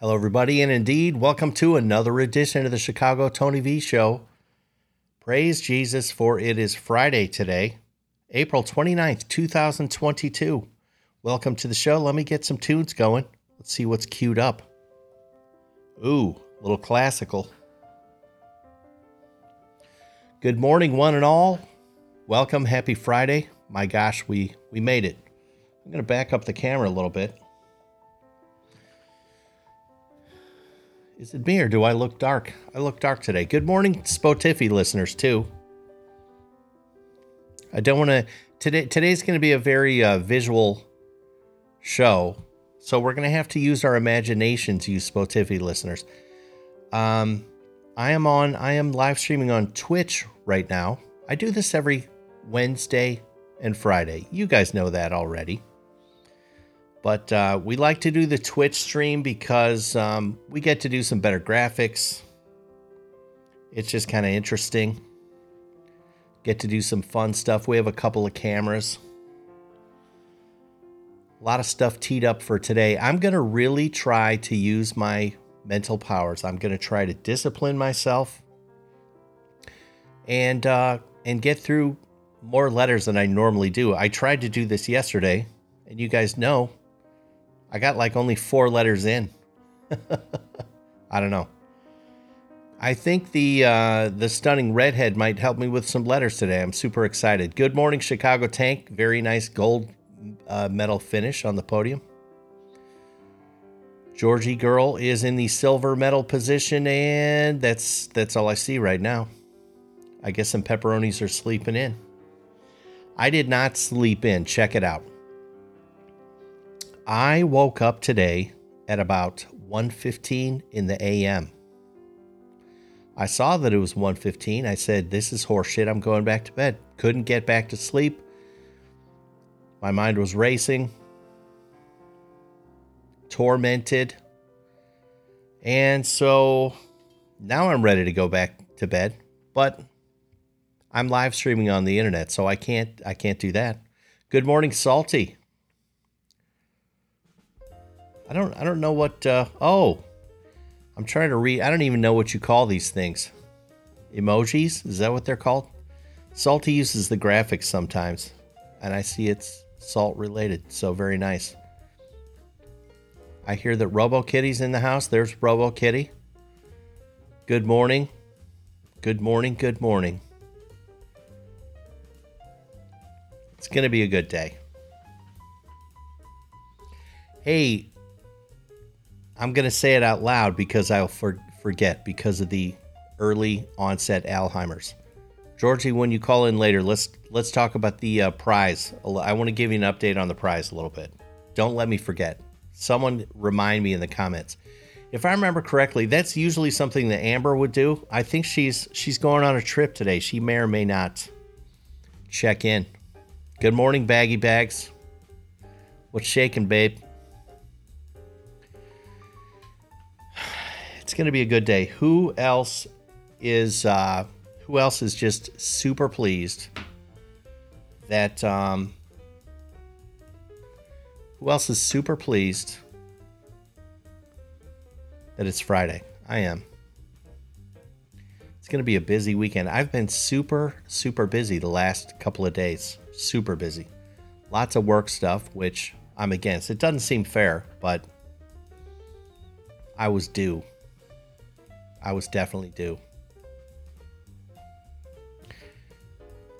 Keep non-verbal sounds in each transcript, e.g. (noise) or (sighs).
Hello, everybody, and indeed, welcome to another edition of the Chicago Tony V Show. Praise Jesus, for it is Friday today, April 29th, 2022. Welcome to the show. Let me get some tunes going. Let's see what's queued up. Ooh, a little classical. Good morning, one and all. Welcome. Happy Friday. My gosh, we, we made it. I'm going to back up the camera a little bit. Is it me or do I look dark? I look dark today. Good morning, Spotify listeners, too. I don't want to. Today, today's going to be a very uh, visual show, so we're going to have to use our imaginations, you Spotify listeners. Um, I am on. I am live streaming on Twitch right now. I do this every Wednesday and Friday. You guys know that already. But uh, we like to do the Twitch stream because um, we get to do some better graphics. It's just kind of interesting. Get to do some fun stuff. We have a couple of cameras. A lot of stuff teed up for today. I'm going to really try to use my mental powers. I'm going to try to discipline myself and uh, and get through more letters than I normally do. I tried to do this yesterday, and you guys know I got like only four letters in. (laughs) I don't know. I think the uh, the stunning redhead might help me with some letters today. I'm super excited. Good morning, Chicago Tank. Very nice gold uh, medal finish on the podium. Georgie girl is in the silver medal position, and that's that's all I see right now. I guess some pepperonis are sleeping in. I did not sleep in. Check it out. I woke up today at about 1:15 in the AM. I saw that it was 1:15. I said, "This is horseshit. I'm going back to bed." Couldn't get back to sleep. My mind was racing, tormented. And so now I'm ready to go back to bed, but I'm live streaming on the internet, so I can't I can't do that. Good morning, Salty. I don't I don't know what uh, oh I'm trying to read I don't even know what you call these things. Emojis? Is that what they're called? Salty uses the graphics sometimes, and I see it's salt related, so very nice. I hear that Robo Kitty's in the house. There's Robo Kitty. Good morning. Good morning. Good morning. It's going to be a good day. Hey, I'm going to say it out loud because I'll for, forget because of the early onset Alzheimer's. Georgie, when you call in later, let's let's talk about the uh, prize. I want to give you an update on the prize a little bit. Don't let me forget. Someone remind me in the comments. If I remember correctly, that's usually something that Amber would do. I think she's she's going on a trip today. She may or may not check in. Good morning, baggy bags. What's shaking, babe? Going to be a good day. Who else is uh, who else is just super pleased that um, who else is super pleased that it's Friday? I am. It's going to be a busy weekend. I've been super super busy the last couple of days. Super busy. Lots of work stuff which I'm against. It doesn't seem fair, but I was due. I was definitely due.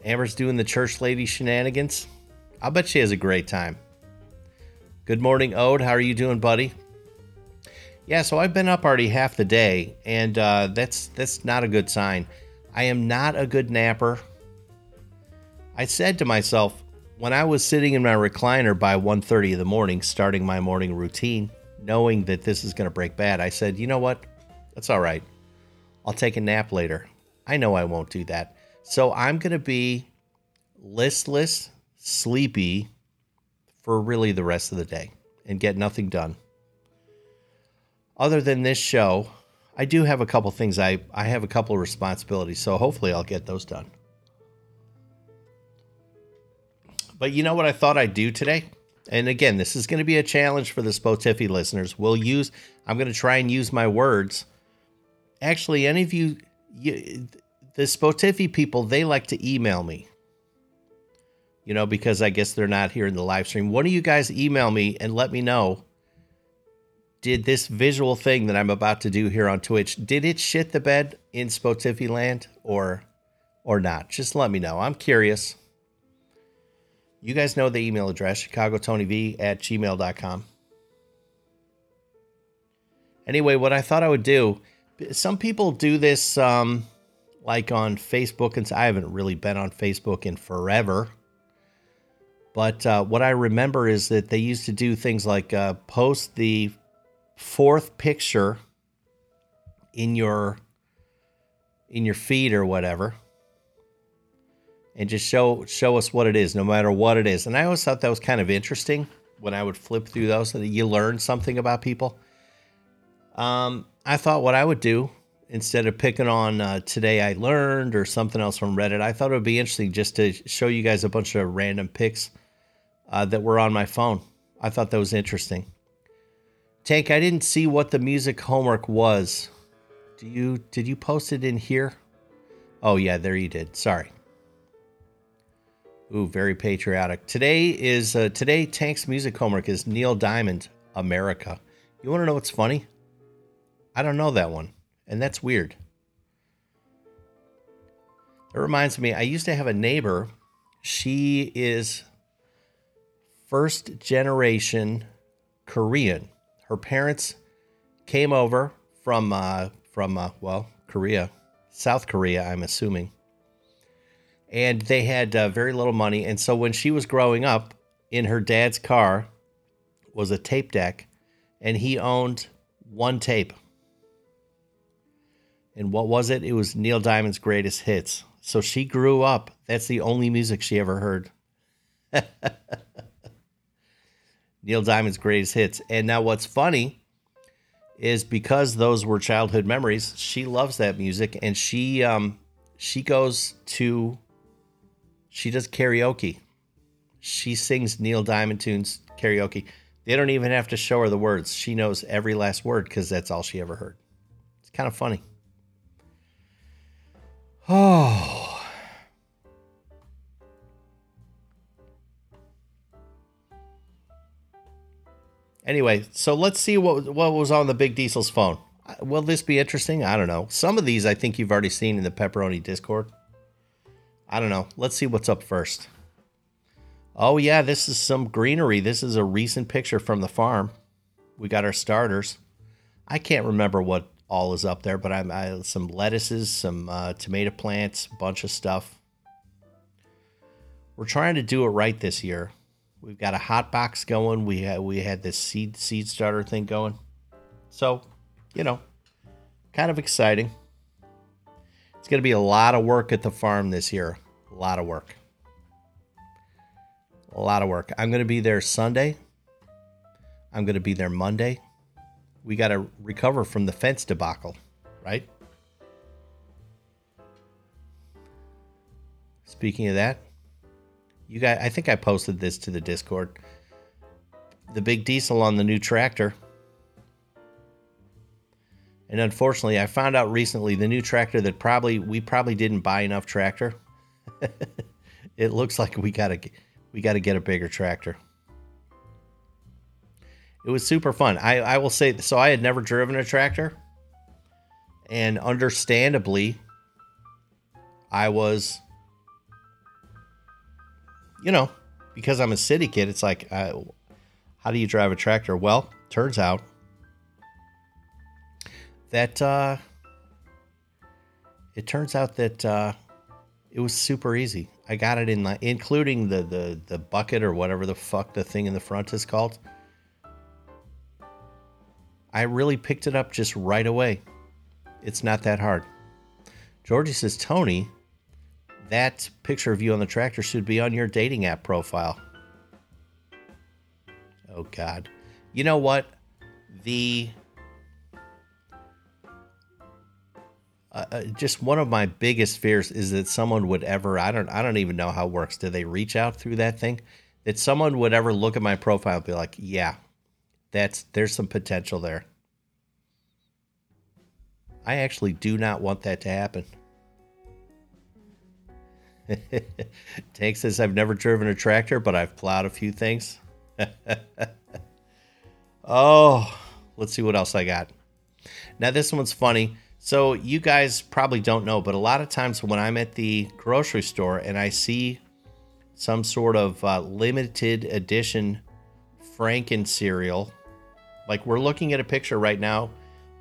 Amber's doing the church lady shenanigans. I'll bet she has a great time. Good morning, Ode. How are you doing, buddy? Yeah, so I've been up already half the day, and uh, that's that's not a good sign. I am not a good napper. I said to myself when I was sitting in my recliner by 1:30 in the morning, starting my morning routine, knowing that this is going to break bad, I said, "You know what? That's all right. I'll take a nap later. I know I won't do that. So I'm going to be listless, sleepy for really the rest of the day and get nothing done. Other than this show, I do have a couple things I I have a couple of responsibilities, so hopefully I'll get those done. But you know what I thought I'd do today? And again, this is going to be a challenge for the Spotify listeners. We'll use, I'm going to try and use my words. Actually, any of you, you the Spotify people, they like to email me. You know, because I guess they're not here in the live stream. One of you guys email me and let me know did this visual thing that I'm about to do here on Twitch, did it shit the bed in Spotify land or or not? Just let me know. I'm curious. You guys know the email address, chicagotonyv at gmail.com. Anyway, what I thought I would do, some people do this um, like on Facebook, and I haven't really been on Facebook in forever. But uh, what I remember is that they used to do things like uh, post the fourth picture in your in your feed or whatever and just show show us what it is no matter what it is and i always thought that was kind of interesting when i would flip through those that you learn something about people um, i thought what i would do instead of picking on uh, today i learned or something else from reddit i thought it would be interesting just to show you guys a bunch of random pics uh, that were on my phone i thought that was interesting Tank, I didn't see what the music homework was. Do you did you post it in here? Oh yeah, there you did. Sorry. Ooh, very patriotic. Today is uh, today Tank's music homework is Neil Diamond, America. You want to know what's funny? I don't know that one, and that's weird. It reminds me, I used to have a neighbor. She is first generation Korean her parents came over from uh, from uh, well Korea, South Korea, I'm assuming, and they had uh, very little money. And so when she was growing up, in her dad's car was a tape deck, and he owned one tape. And what was it? It was Neil Diamond's greatest hits. So she grew up. That's the only music she ever heard. (laughs) Neil Diamond's greatest hits. And now what's funny is because those were childhood memories, she loves that music and she um she goes to she does karaoke. She sings Neil Diamond tunes karaoke. They don't even have to show her the words. She knows every last word because that's all she ever heard. It's kind of funny. Oh. (sighs) Anyway, so let's see what what was on the Big Diesel's phone. Uh, will this be interesting? I don't know. Some of these I think you've already seen in the Pepperoni Discord. I don't know. Let's see what's up first. Oh yeah, this is some greenery. This is a recent picture from the farm. We got our starters. I can't remember what all is up there, but I'm I, some lettuces, some uh, tomato plants, bunch of stuff. We're trying to do it right this year. We've got a hot box going. We had we had this seed seed starter thing going. So, you know, kind of exciting. It's going to be a lot of work at the farm this year. A lot of work. A lot of work. I'm going to be there Sunday. I'm going to be there Monday. We got to recover from the fence debacle, right? Speaking of that, you guys, I think I posted this to the Discord. The big diesel on the new tractor. And unfortunately, I found out recently the new tractor that probably we probably didn't buy enough tractor. (laughs) it looks like we gotta we gotta get a bigger tractor. It was super fun. I, I will say so. I had never driven a tractor, and understandably, I was you know, because I'm a city kid, it's like, uh, how do you drive a tractor? Well, turns out that uh, it turns out that uh, it was super easy. I got it in, including the, the the bucket or whatever the fuck the thing in the front is called. I really picked it up just right away. It's not that hard. Georgie says, Tony, that picture of you on the tractor should be on your dating app profile. Oh God. You know what? The uh, uh, just one of my biggest fears is that someone would ever I don't I don't even know how it works. Do they reach out through that thing? that someone would ever look at my profile and be like, yeah, that's there's some potential there. I actually do not want that to happen. (laughs) Tank says, I've never driven a tractor, but I've plowed a few things. (laughs) oh, let's see what else I got. Now, this one's funny. So, you guys probably don't know, but a lot of times when I'm at the grocery store and I see some sort of uh, limited edition Franken cereal, like we're looking at a picture right now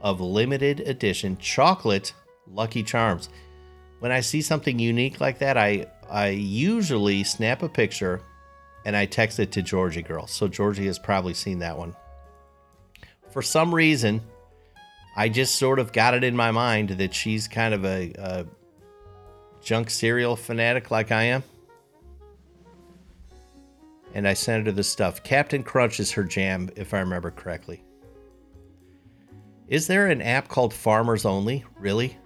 of limited edition chocolate Lucky Charms. When I see something unique like that, I I usually snap a picture and I text it to Georgie girl. So Georgie has probably seen that one. For some reason, I just sort of got it in my mind that she's kind of a, a junk cereal fanatic like I am. And I sent her the stuff. Captain Crunch is her jam, if I remember correctly. Is there an app called Farmers Only? Really?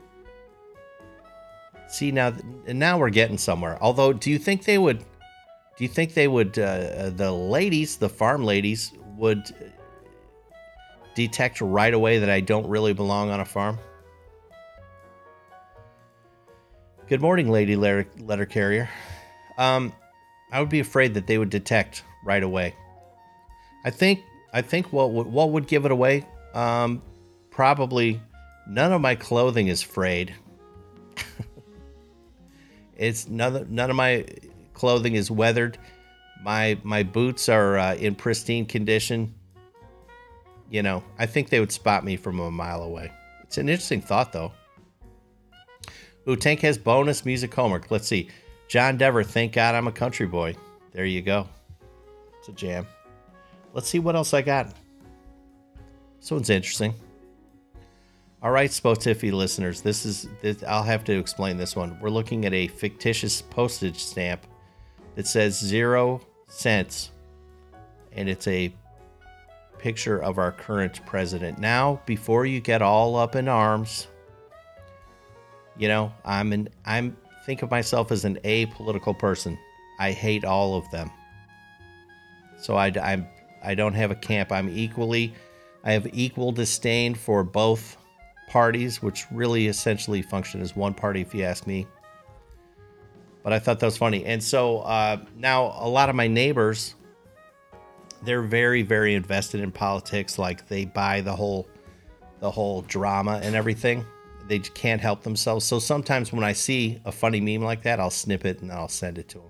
See now, now we're getting somewhere. Although, do you think they would? Do you think they would? Uh, uh, the ladies, the farm ladies, would detect right away that I don't really belong on a farm? Good morning, lady letter, letter carrier. Um, I would be afraid that they would detect right away. I think I think what would what would give it away? Um, probably none of my clothing is frayed. (laughs) It's none, none of my clothing is weathered. My my boots are uh, in pristine condition. You know, I think they would spot me from a mile away. It's an interesting thought, though. Ooh, Tank has bonus music homework. Let's see. John Denver, thank God I'm a country boy. There you go. It's a jam. Let's see what else I got. This one's interesting. All right, Spotify listeners, this is this, I'll have to explain this one. We're looking at a fictitious postage stamp that says zero cents, and it's a picture of our current president. Now, before you get all up in arms, you know, I'm an I'm think of myself as an apolitical person. I hate all of them. So I I'm I don't have a camp. I'm equally I have equal disdain for both parties, which really essentially function as one party, if you ask me. But I thought that was funny. And so uh, now a lot of my neighbors, they're very, very invested in politics. Like they buy the whole, the whole drama and everything. They can't help themselves. So sometimes when I see a funny meme like that, I'll snip it and I'll send it to them.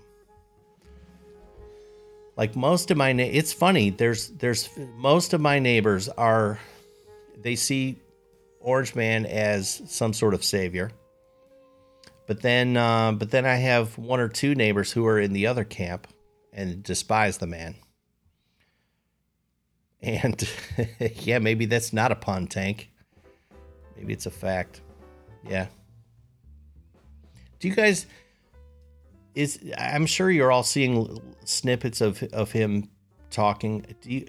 Like most of my, it's funny. There's, there's most of my neighbors are, they see Orange Man as some sort of savior. But then, uh, but then I have one or two neighbors who are in the other camp and despise the man. And (laughs) yeah, maybe that's not a pun tank. Maybe it's a fact. Yeah. Do you guys? Is I'm sure you're all seeing snippets of of him talking. Do you?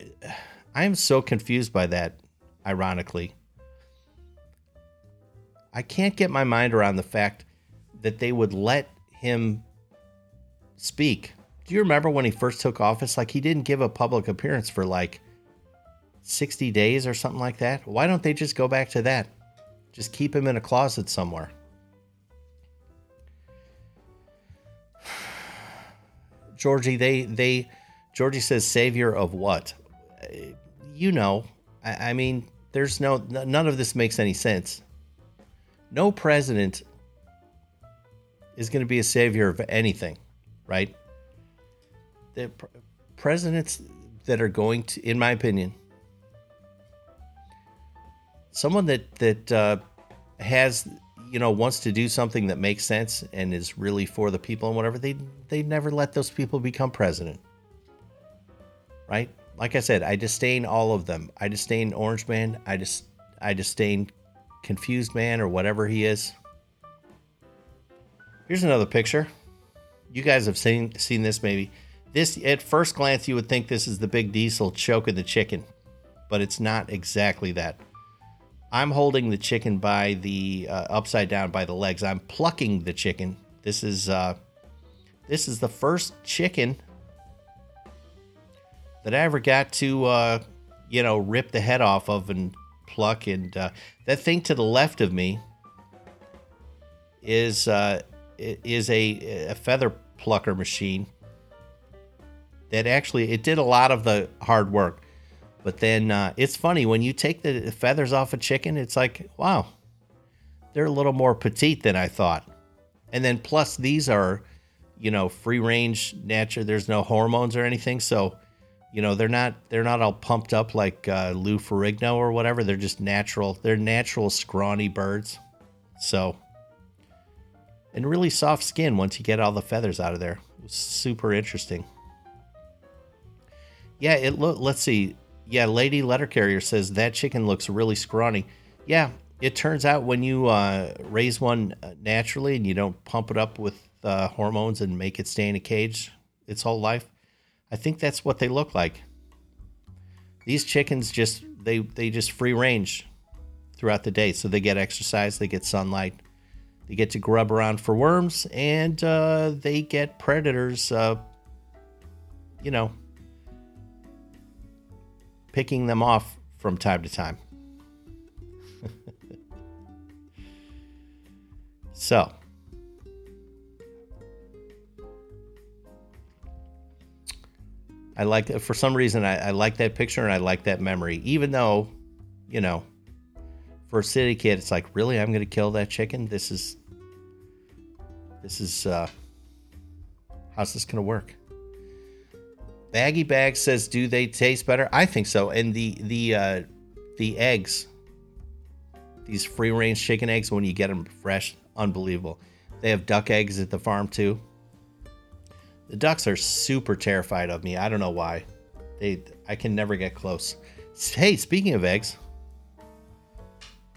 I'm so confused by that. Ironically, I can't get my mind around the fact that they would let him speak. Do you remember when he first took office? Like he didn't give a public appearance for like 60 days or something like that. Why don't they just go back to that? Just keep him in a closet somewhere. (sighs) Georgie, they they Georgie says savior of what? You know, I, I mean, there's no none of this makes any sense no president is going to be a savior of anything, right? The presidents that are going to, in my opinion, someone that that uh, has you know wants to do something that makes sense and is really for the people and whatever they they never let those people become president right like i said i disdain all of them i disdain orange man i just i disdain confused man or whatever he is. Here's another picture. You guys have seen seen this maybe. This at first glance you would think this is the big diesel choking the chicken, but it's not exactly that. I'm holding the chicken by the uh, upside down by the legs. I'm plucking the chicken. This is uh, this is the first chicken that I ever got to, uh, you know, rip the head off of and pluck. And uh, that thing to the left of me is uh, is a, a feather plucker machine that actually it did a lot of the hard work. But then uh, it's funny when you take the feathers off a chicken, it's like, wow, they're a little more petite than I thought. And then plus these are, you know, free range, natural. There's no hormones or anything, so you know they're not they're not all pumped up like uh, Lou Ferrigno or whatever. They're just natural. They're natural scrawny birds. So and really soft skin once you get all the feathers out of there. super interesting. Yeah, it look. Let's see. Yeah, Lady Letter Carrier says that chicken looks really scrawny. Yeah, it turns out when you uh, raise one uh, naturally and you don't pump it up with uh, hormones and make it stay in a cage its whole life, I think that's what they look like. These chickens just they they just free range throughout the day, so they get exercise, they get sunlight, they get to grub around for worms, and uh, they get predators. Uh, you know, picking them off from time to time. (laughs) so, I like for some reason I, I, like that picture and I like that memory, even though, you know, for a city kid, it's like, really, I'm gonna kill that chicken. This is, this is, uh, how's this gonna work? Baggy Bag says, "Do they taste better?" I think so. And the the uh, the eggs, these free range chicken eggs, when you get them fresh, unbelievable. They have duck eggs at the farm too. The ducks are super terrified of me. I don't know why. They I can never get close. Hey, speaking of eggs,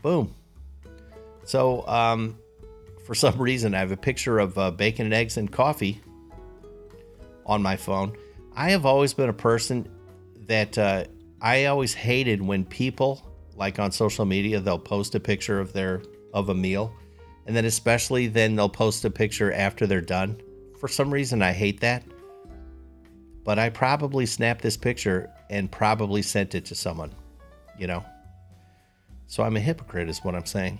boom. So, um, for some reason, I have a picture of uh, bacon and eggs and coffee on my phone I have always been a person that uh, I always hated when people, like on social media, they'll post a picture of their of a meal, and then especially then they'll post a picture after they're done. For some reason, I hate that. But I probably snapped this picture and probably sent it to someone, you know. So I'm a hypocrite, is what I'm saying.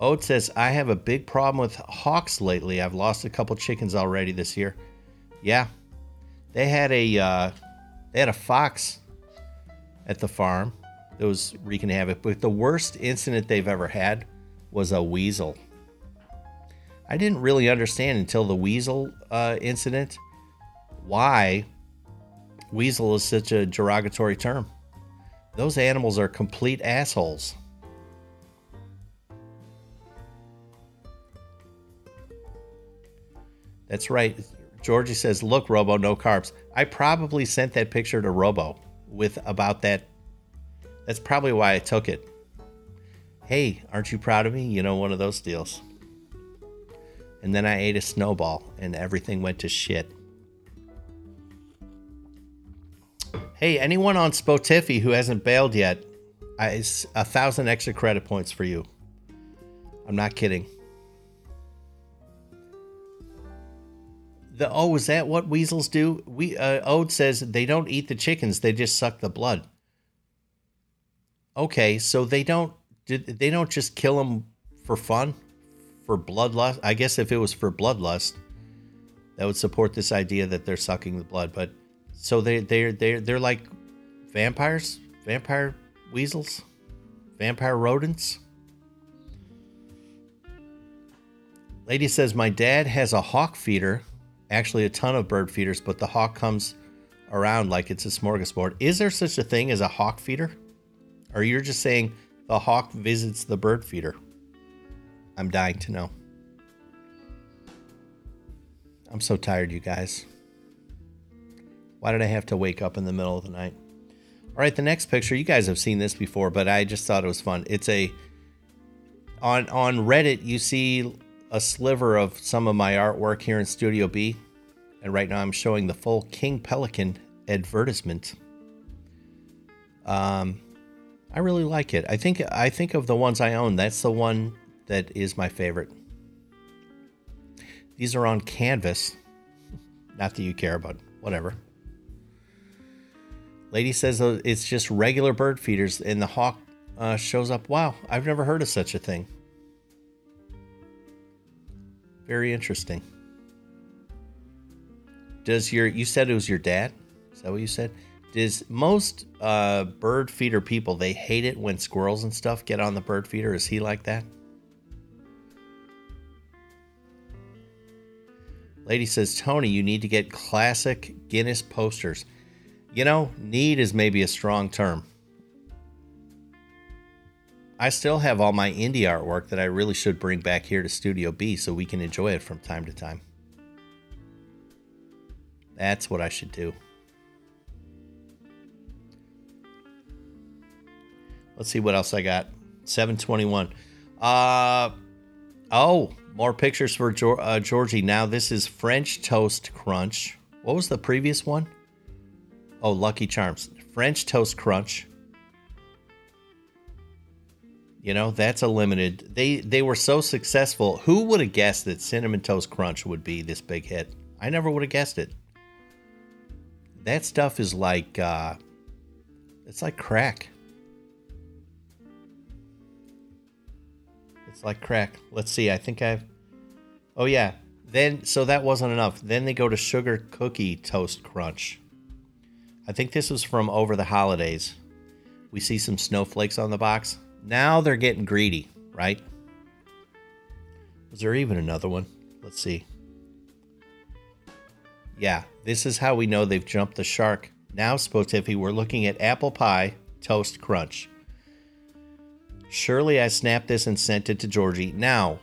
Ode says, I have a big problem with hawks lately. I've lost a couple chickens already this year. Yeah. They had a uh, they had a fox at the farm that was wreaking havoc, but the worst incident they've ever had was a weasel. I didn't really understand until the weasel uh, incident why weasel is such a derogatory term. Those animals are complete assholes. That's right. Georgie says, "Look, Robo, no carbs." I probably sent that picture to Robo with about that. That's probably why I took it. Hey, aren't you proud of me? You know, one of those deals. And then I ate a snowball, and everything went to shit. Hey, anyone on Spotify who hasn't bailed yet, I, a thousand extra credit points for you. I'm not kidding. The, oh, is that what weasels do? We uh, Ode says they don't eat the chickens; they just suck the blood. Okay, so they don't they don't just kill them for fun, for bloodlust. I guess if it was for bloodlust, that would support this idea that they're sucking the blood. But so they they they they're like vampires, vampire weasels, vampire rodents. Lady says my dad has a hawk feeder actually a ton of bird feeders, but the hawk comes around like it's a smorgasbord. Is there such a thing as a hawk feeder? Or you're just saying the hawk visits the bird feeder? I'm dying to know. I'm so tired, you guys. Why did I have to wake up in the middle of the night? All right, the next picture, you guys have seen this before, but I just thought it was fun. It's a on on Reddit, you see a sliver of some of my artwork here in Studio B. And right now I'm showing the full King Pelican advertisement. Um, I really like it. I think I think of the ones I own, that's the one that is my favorite. These are on canvas. Not that you care about whatever. Lady says it's just regular bird feeders, and the hawk uh, shows up. Wow, I've never heard of such a thing. Very interesting. Does your you said it was your dad? Is that what you said? Does most uh, bird feeder people they hate it when squirrels and stuff get on the bird feeder? Is he like that? Lady says, Tony, you need to get classic Guinness posters. You know, need is maybe a strong term. I still have all my indie artwork that I really should bring back here to Studio B so we can enjoy it from time to time. That's what I should do. Let's see what else I got. 721. Uh oh, more pictures for uh, Georgie. Now this is French toast crunch. What was the previous one? Oh, Lucky Charms. French toast crunch. You know, that's a limited. They they were so successful. Who would have guessed that cinnamon toast crunch would be this big hit? I never would have guessed it. That stuff is like uh it's like crack. It's like crack. Let's see. I think I've Oh yeah. Then so that wasn't enough. Then they go to sugar cookie toast crunch. I think this was from over the holidays. We see some snowflakes on the box. Now they're getting greedy, right? Was there even another one? Let's see. Yeah, this is how we know they've jumped the shark. Now, Spotify, we're looking at apple pie toast crunch. Surely I snapped this and sent it to Georgie. Now,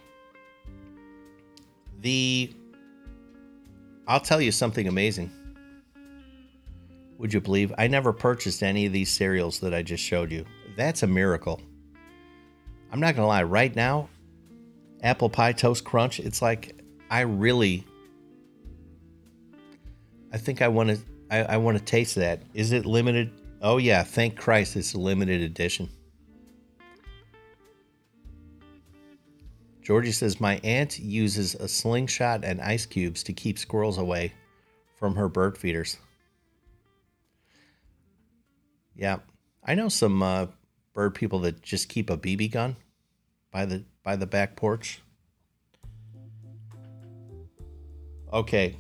the. I'll tell you something amazing. Would you believe I never purchased any of these cereals that I just showed you? That's a miracle. I'm not gonna lie, right now, apple pie toast crunch, it's like I really I think I want to I, I want to taste that. Is it limited? Oh yeah, thank Christ it's a limited edition. Georgie says my aunt uses a slingshot and ice cubes to keep squirrels away from her bird feeders. Yeah, I know some uh, bird people that just keep a BB gun by the by the back porch. Okay,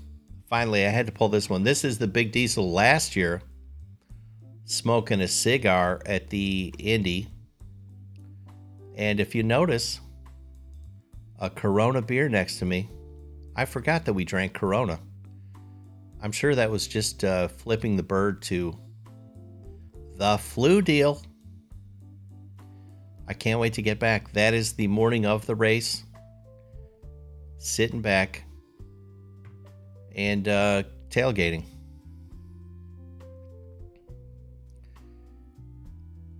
finally I had to pull this one. This is the Big Diesel last year smoking a cigar at the Indy. And if you notice, a Corona beer next to me. I forgot that we drank Corona. I'm sure that was just uh, flipping the bird to the flu deal. I can't wait to get back. That is the morning of the race. Sitting back and uh, tailgating.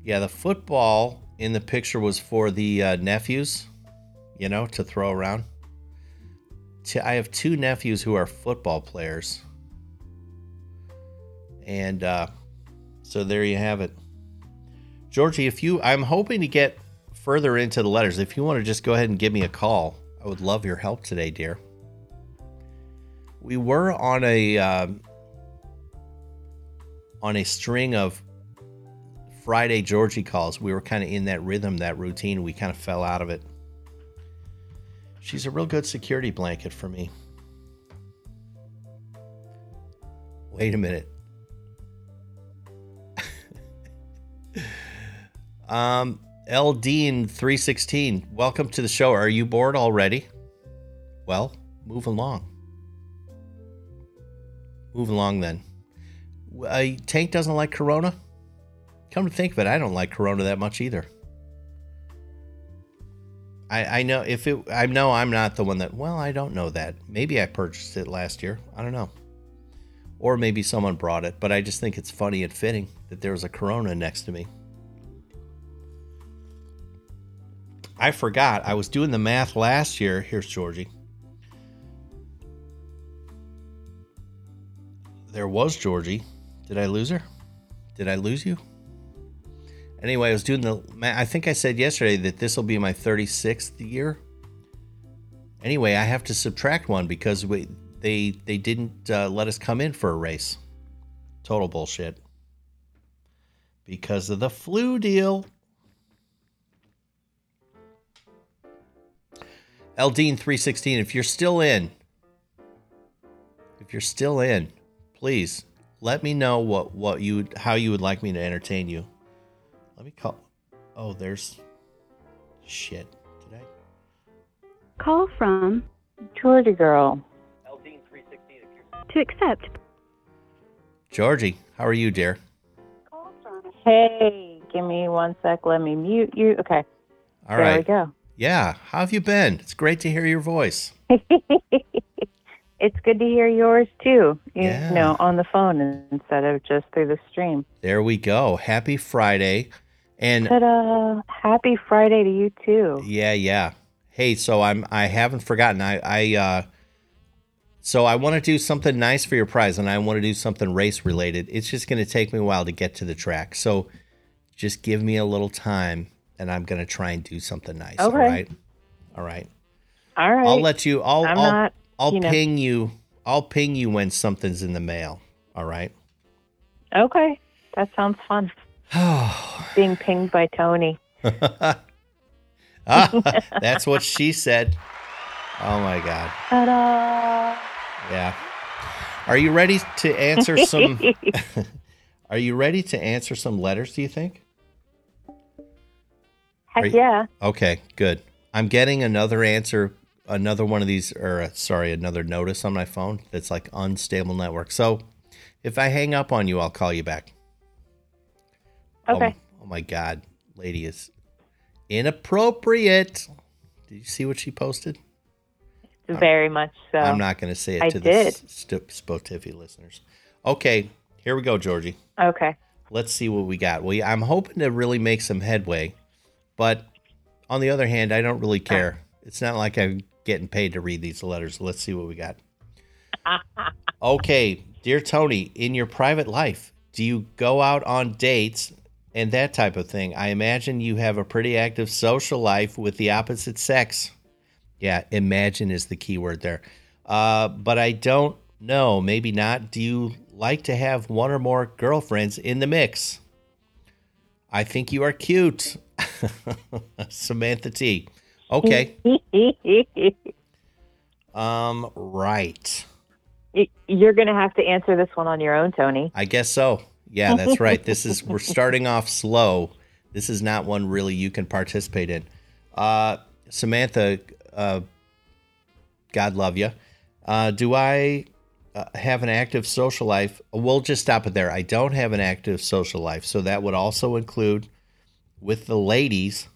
Yeah, the football in the picture was for the uh, nephews, you know, to throw around. I have two nephews who are football players. And uh, so there you have it. Georgie, if you, I'm hoping to get further into the letters. If you want to just go ahead and give me a call, I would love your help today, dear. We were on a uh, on a string of Friday Georgie calls. We were kind of in that rhythm, that routine. We kind of fell out of it. She's a real good security blanket for me. Wait a minute. Um, L Dean three sixteen. Welcome to the show. Are you bored already? Well, move along. Move along then. Uh, Tank doesn't like Corona. Come to think of it, I don't like Corona that much either. I, I know if it I know I'm not the one that well I don't know that maybe I purchased it last year I don't know or maybe someone brought it but I just think it's funny and fitting that there was a Corona next to me I forgot. I was doing the math last year. Here's Georgie. There was Georgie. Did I lose her? Did I lose you? Anyway, I was doing the. Math. I think I said yesterday that this will be my 36th year. Anyway, I have to subtract one because we, they they didn't uh, let us come in for a race. Total bullshit. Because of the flu deal. Eldine 316, if you're still in, if you're still in, please let me know what what you how you would like me to entertain you. Let me call. Oh, there's shit today. Call from Georgia girl. Eldine 316, to accept. Georgie, how are you, dear? Hey, give me one sec. Let me mute you. Okay. All there right. we go. Yeah, how have you been? It's great to hear your voice. (laughs) it's good to hear yours too. You Yeah. know, on the phone instead of just through the stream. There we go. Happy Friday. And Ta-da! Happy Friday to you too. yeah, yeah. Hey, so I'm I haven't forgotten. I I uh so I want to do something nice for your prize and I want to do something race related. It's just going to take me a while to get to the track. So just give me a little time and I'm going to try and do something nice, all Okay. right? All right. All right. I'll let you I'll I'm I'll, not, I'll you know. ping you. I'll ping you when something's in the mail. All right? okay. That sounds fun. (sighs) Being pinged by Tony. ah, (laughs) (laughs) that's what she said. Oh my god. Ta-da! Yeah. Are you ready to answer some (laughs) Are you ready to answer some letters, do you think? Heck Are yeah. Okay, good. I'm getting another answer, another one of these or uh, sorry, another notice on my phone that's like unstable network. So, if I hang up on you, I'll call you back. Oh, Okay. oh my god, lady is inappropriate. Did you see what she posted? Very much so. I'm not going to say it I to did. the St- Spotify listeners. Okay, here we go, Georgie. Okay. Let's see what we got. Well, I'm hoping to really make some headway, but on the other hand, I don't really care. It's not like I'm getting paid to read these letters. Let's see what we got. (laughs) Okay, dear Tony, in your private life, do you go out on dates and that type of thing? I imagine you have a pretty active social life with the opposite sex. Yeah, imagine is the key word there. Uh, but I don't know. Maybe not. Do you like to have one or more girlfriends in the mix? I think you are cute. (laughs) Samantha T. Okay. (laughs) Um, right. You're going to have to answer this one on your own, Tony. I guess so. Yeah, that's (laughs) right. This is we're starting off slow. This is not one really you can participate in. Uh, Samantha, uh, God love you. Uh, do I uh, have an active social life? We'll just stop it there. I don't have an active social life, so that would also include with the ladies.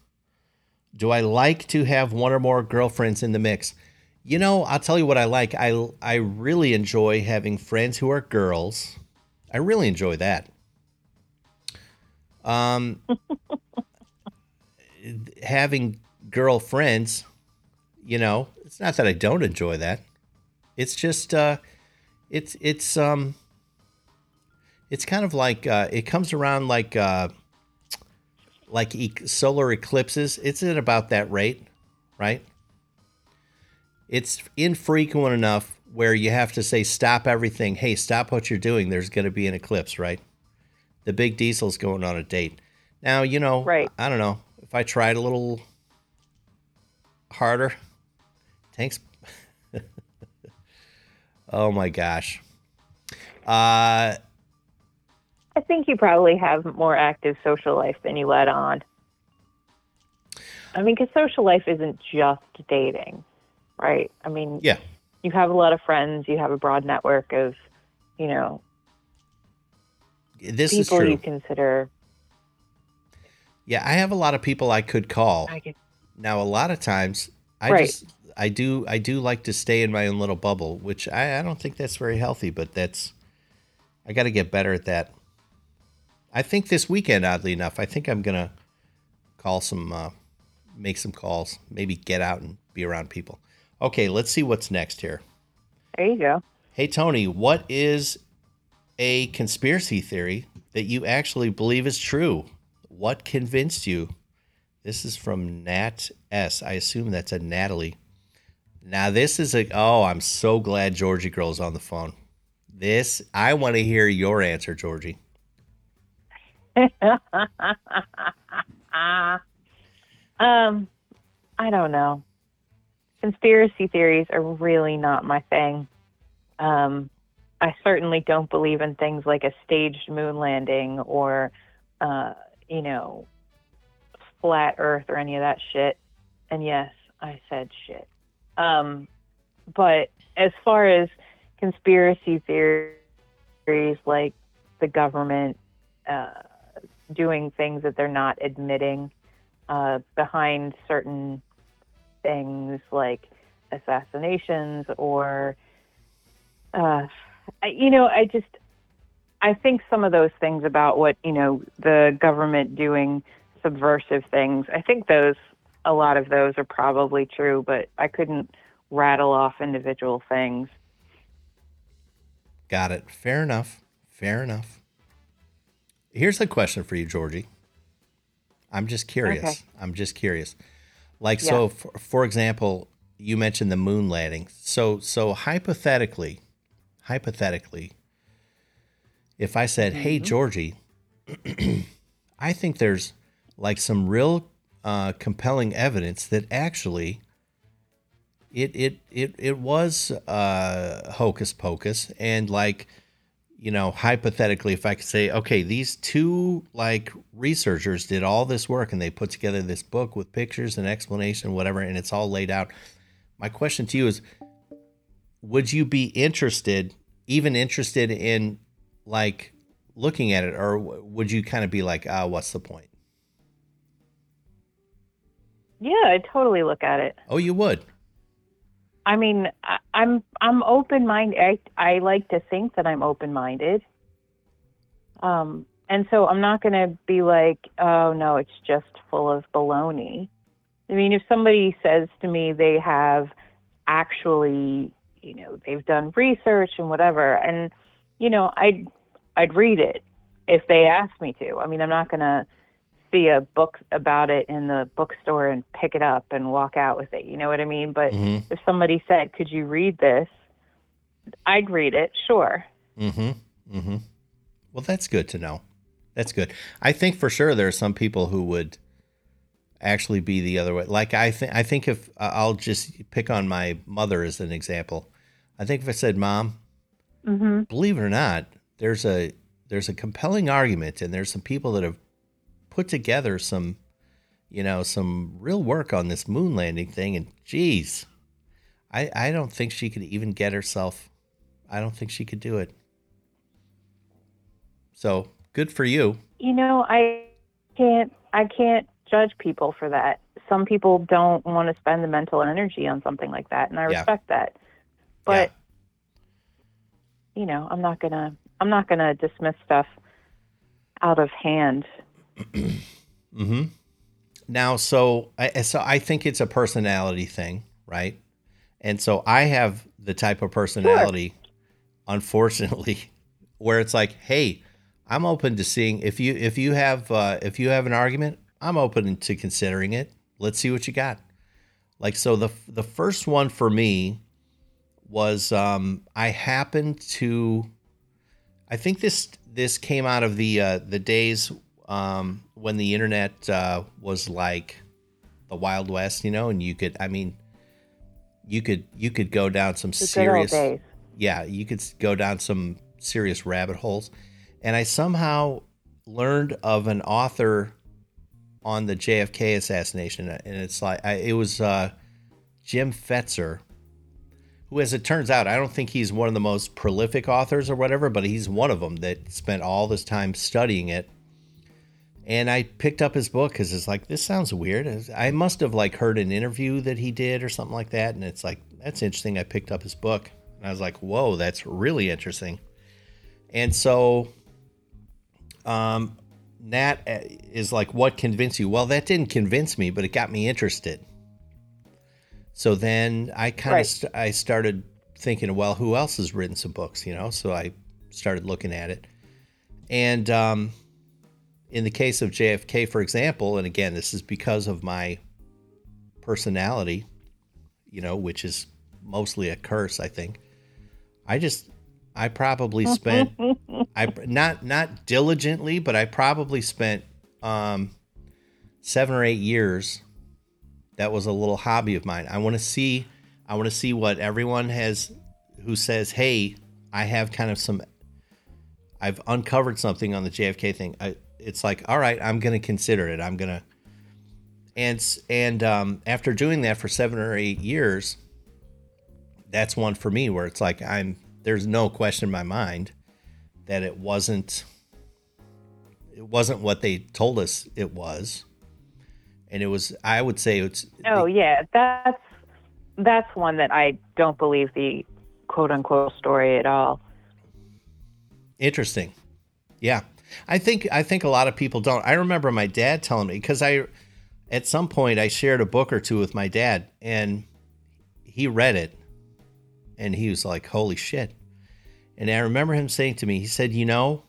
Do I like to have one or more girlfriends in the mix? You know, I'll tell you what I like. I I really enjoy having friends who are girls. I really enjoy that. Um, (laughs) having girlfriends, you know, it's not that I don't enjoy that. It's just, uh, it's it's um, it's kind of like uh, it comes around like uh, like e- solar eclipses. It's at about that rate, right? It's infrequent enough where you have to say stop everything. Hey, stop what you're doing. There's going to be an eclipse, right? The big diesel's going on a date. Now, you know, Right. I don't know. If I tried a little harder, tanks. (laughs) oh my gosh. Uh I think you probably have more active social life than you let on. I mean, because social life isn't just dating, right? I mean, yeah. you have a lot of friends, you have a broad network of, you know, This is people true. you consider. Yeah, I have a lot of people I could call. I Now, a lot of times, I Right. just I do I do like to stay in my own little bubble, which I, I don't think that's very healthy, but that's I got to get better at that. I think this weekend, oddly enough, I think I'm gonna call some, uh, make some calls, maybe get out and be around people. Okay, let's see what's next here. there you go. Hey Tony, what is a conspiracy theory that you actually believe is true? What convinced you? This is from Nat S. I assume that's a Natalie. Now this is a oh, I'm so glad Georgie Girl's on the phone. This I want to hear your answer, Georgie. (laughs) um, I don't know. Conspiracy theories are really not my thing. Um, I certainly don't believe in things like a staged moon landing or, uh, you know, flat Earth or any of that shit. And yes, I said shit. Um, but as far as conspiracy theories like the government uh, doing things that they're not admitting uh, behind certain things like assassinations or, uh, you know, I just, I think some of those things about what, you know, the government doing subversive things, I think those, a lot of those are probably true, but I couldn't rattle off individual things. Got it. Fair enough. Fair enough. Here's a question for you, Georgie. I'm just curious. Okay. I'm just curious. Like so, for, for example, you mentioned the moon landing. So so hypothetically, hypothetically, if I said, "Hey, Georgie, (clears throat) I think there's like some real uh, compelling evidence that actually it it it it was uh, hocus pocus and like you know hypothetically if i could say okay these two like researchers did all this work and they put together this book with pictures and explanation whatever and it's all laid out. My question to you is would you be interested even interested in like looking at it or would you kind of be like ah what's the point? Yeah, I totally look at it. oh you would I mean, I, I'm I'm open minded. I I like to think that I'm open minded. Um, and so I'm not going to be like, oh no, it's just full of baloney. I mean, if somebody says to me they have actually, you know, they've done research and whatever, and you know, I'd I'd read it if they asked me to. I mean, I'm not going to see a book about it in the bookstore and pick it up and walk out with it. You know what I mean? But Mhm. if somebody said, "Could you read this?" I'd read it, sure. Mm-hmm. Mm-hmm. Well, that's good to know. That's good. I think for sure there are some people who would actually be the other way. Like I think I think if uh, I'll just pick on my mother as an example. I think if I said, "Mom, Mm-hmm. believe it or not, there's a there's a compelling argument, and there's some people that have put together some, you know, some real work on this moon landing thing, and geez, I I don't think she could even get herself. I don't think she could do it. So good for you. You know, I can't I can't judge people for that. Some people don't want to spend the mental energy on something like that, and I Yeah. respect that. But you know, I'm not gonna I'm not gonna dismiss stuff out of hand. (clears throat) Mm-hmm. Now, so I so I think it's a personality thing, right? And so I have the type of personality, unfortunately, (laughs) where it's like, hey, I'm open to seeing if you if you have uh, if you have an argument, I'm open to considering it. Let's see what you got. Like so, the the first one for me was um, I happened to I think this this came out of the uh, the days um, when the internet uh, was like the Wild West, you know, and you could, I mean, you could you could go down some The serious, yeah, you could go down some serious rabbit holes, and I somehow learned of an author on the JFK assassination, and it's like I, it was uh, Jim Fetzer, who, as it turns out, I don't think he's one of the most prolific authors or whatever, but he's one of them that spent all this time studying it. And I picked up his book because it's like this sounds weird. I must have like heard an interview that he did or something like that, and it's like that's interesting. I picked up his book and I was like, whoa, that's really interesting. And so, um, Nat uh, is like, what convinced you? Well, that didn't convince me, but it got me interested. So then I kind of Right. st- I started thinking, well, who else has written some books? You know, so I started looking at it, and um, in the case of JFK, for example, and again, this is because of my personality. you know, which is mostly a curse, I think. I just I probably spent (laughs) I not not diligently, but I probably spent um 7 or 8 years that was a little hobby of mine. I want to see I want to see what everyone has who says, "Hey, I have kind of some I've uncovered something on the JFK thing." I, it's like, "All right, I'm going to consider it. I'm going to and and um, after doing that for seven or eight years, that's one for me where it's like I'm there's no question in my mind that it wasn't it wasn't what they told us it was, and it was I would say it's Oh yeah, that's that's one that I don't believe the quote unquote story at all. Interesting. Yeah. I think I think a lot of people don't. I remember my dad telling me because I at some point I shared a book or two with my dad and he read it and he was like, "Holy shit." And I remember him saying to me, he said, "You know,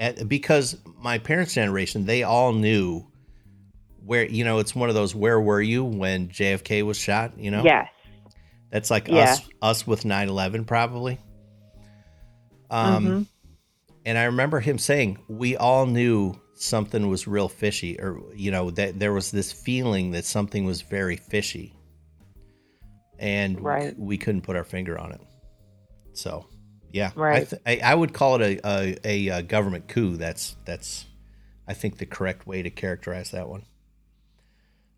at, because my parents' generation, they all knew where, you know, it's one of those where were you when JFK was shot, you know? Yes. That's like Yeah. us us with 9/11 probably. Um Mhm. And I remember him saying we all knew something was real fishy or you know that there was this feeling that something was very fishy. And we- Right. we, couldn't put our finger on it. So, yeah. I, Right. th- I I would call it a, a a uh, government coup. That's that's I think the correct way to characterize that one.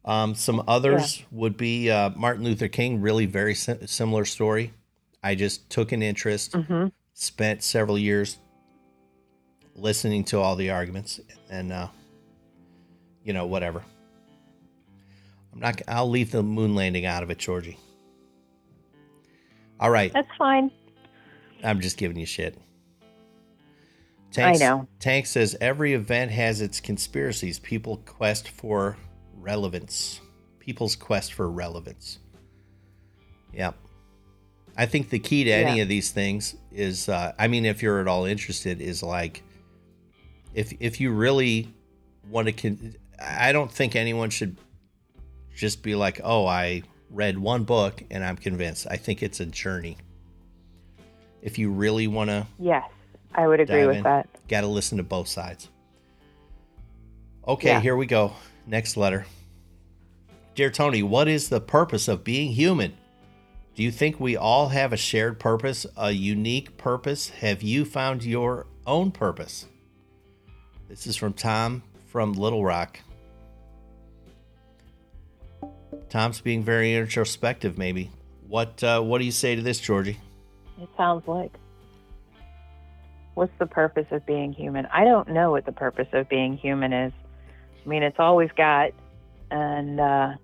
Um, some others would be uh, Martin Luther King. Really, very sim- similar story. I just took an interest, Mhm. spent several years listening to all the arguments, and uh, you know whatever. I'm not. I'll leave the moon landing out of it, Georgie. All right, That's fine. I'm just giving you shit. I know. Tank says every event has its conspiracies. People quest for relevance. People's quest for relevance. Yep. I think the key to any Yeah. of these things is, uh, I mean, if you're at all interested, is like, if if you really want to, con- I don't think anyone should just be like, oh, I read one book and I'm convinced. I think it's a journey. If you really want to Yes, I would agree with in. that. Got to listen to both sides. Okay, Yeah. here we go. Next letter. Dear Tony, what is the purpose of being human? Do you think we all have a shared purpose, a unique purpose? Have you found your own purpose? This is from Tom from Little Rock. Tom's being very introspective, maybe. What uh, What do you say to this, Georgie? It sounds like. What's the purpose of being human? I don't know what the purpose of being human is. I mean, it's all we've got, and uh,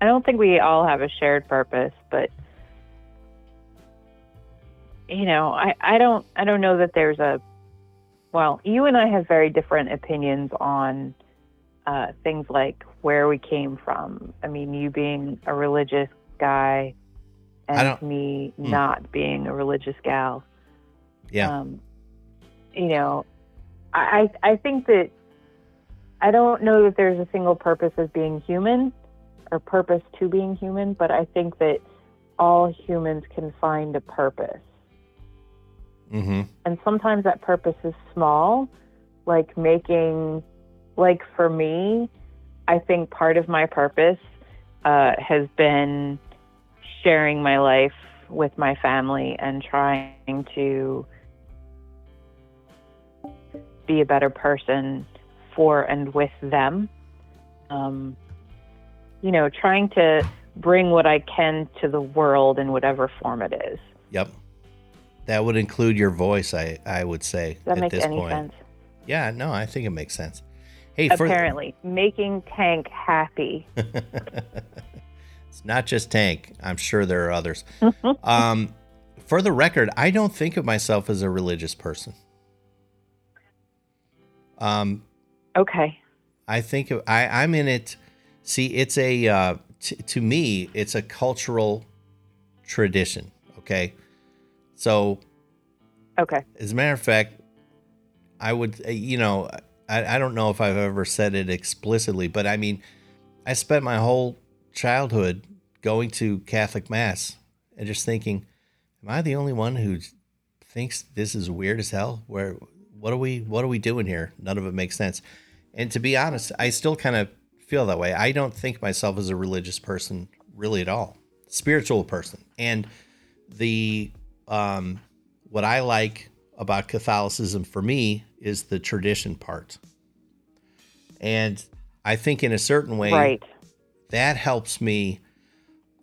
I don't think we all have a shared purpose. But you know, I, I don't I don't know that there's a. Well, you and I have very different opinions on uh, things like where we came from. I mean, you being a religious guy, and me Hmm. not being a religious gal. Yeah. Um, you know, I I I think that I don't know that there's a single purpose of being human or purpose to being human, but I think that all humans can find a purpose. Mm-hmm. And sometimes that purpose is small, like making, like for me, I think part of my purpose uh, has been sharing my life with my family and trying to be a better person for and with them. Um, you know, trying to bring what I can to the world in whatever form it is. Yep. That would include your voice, I, I would say. That at make this any point. sense? Yeah, no, I think it makes sense. Hey, Apparently, making Tank happy. (laughs) it's not just Tank. I'm sure there are others. (laughs) um, for the record, I don't think of myself as a religious person. Um, Okay. I think of, I, I'm in it. See, it's a uh, t- to me, it's a cultural tradition. Okay, so Okay. As a matter of fact, I would, uh, you know, I, I don't know if I've ever said it explicitly, but I mean, I spent my whole childhood going to Catholic Mass and just thinking, am I the only one who thinks this is weird as hell? Where what are we what are we doing here? None of it makes sense. And to be honest, I still kind of feel that way. I don't think myself as a religious person really at all. Spiritual person. And the um what I like about Catholicism for me is the tradition part. And I think in a certain way Right. that helps me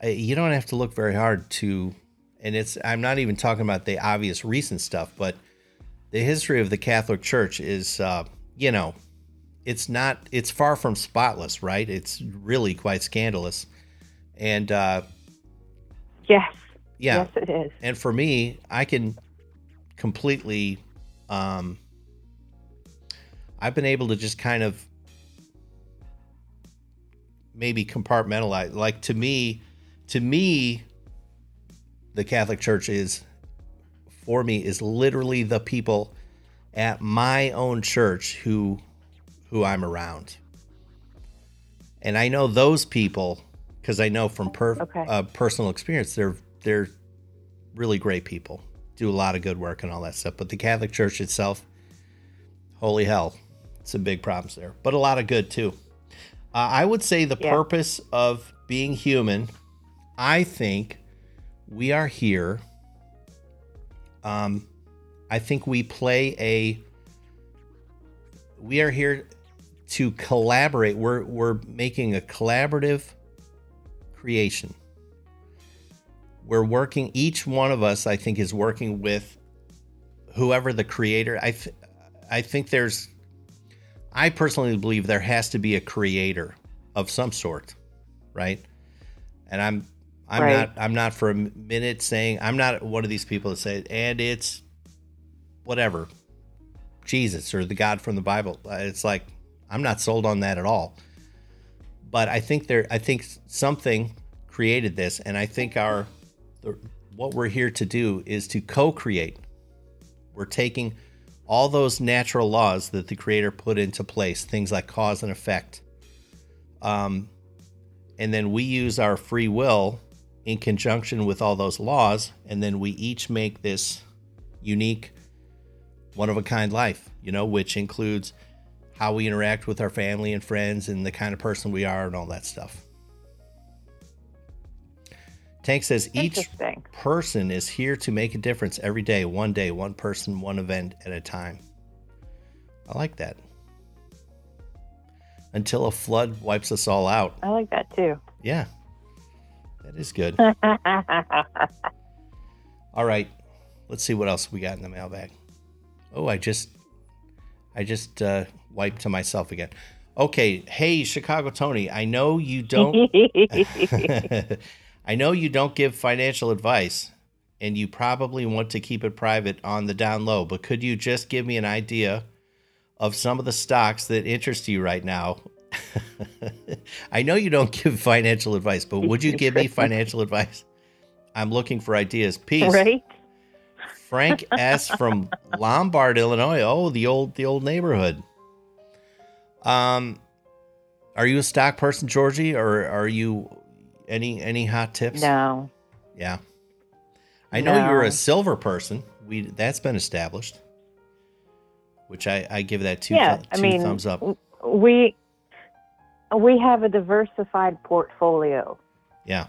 you don't have to look very hard to and it's i'm not even talking about the obvious recent stuff but the history of the catholic church is uh, you know it's not it's far from spotless right it's really quite scandalous and uh, Yes. Yeah Yes, it is. and for me i can completely um i've been able to just kind of maybe compartmentalize like to me to me the catholic church is for me is literally the people at my own church who who i'm around and i know those people because i know from per, Okay. uh, personal experience they're they're really great people do a lot of good work and all that stuff. But the catholic church itself holy hell some big problems there but a lot of good too. Uh, i would say the Yeah. purpose of being human i think we are here um i think we play a we are here to collaborate. We're we're making a collaborative creation we're working each one of us i think is working with whoever the creator i th- i think there's i personally believe there has to be a creator of some sort right? And i'm i'm Right. not i'm not for a minute saying i'm not one of these people that say and it's whatever jesus or the god from the bible. Uh, it's like i'm not sold on that at all. But i think there i think something created this and i think our the, what we're here to do is to co-create. We're taking all those natural laws that the creator put into place things like cause and effect um, and then we use our free will in conjunction with all those laws and then we each make this unique one of a kind life you know which includes how we interact with our family and friends and the kind of person we are and all that stuff tank says each person is here to make a difference every day, one day, one person, one event at a time. I like that. Until a flood wipes us all out. I like that too. Yeah. That is good. (laughs) All right. Let's see what else we got in the mailbag. Oh, I just I just uh wiped to myself again. Okay, hey Chicago Tony, I know you don't (laughs) (laughs) I know you don't give financial advice and you probably want to keep it private on the down low, but could you just give me an idea of some of the stocks that interest you right now? (laughs) I know you don't (laughs) give financial advice, but would you give me financial advice? I'm looking for ideas. Peace. right? Frank S from (laughs) Lombard, Illinois. Oh, the old the old neighborhood. Um are you a stock person, Georgie, or are you any any hot tips? No. Yeah. I know you're a silver person. We that's been established. Which I, I give that two, Yeah, I two mean, thumbs up. We we have a diversified portfolio. Yeah.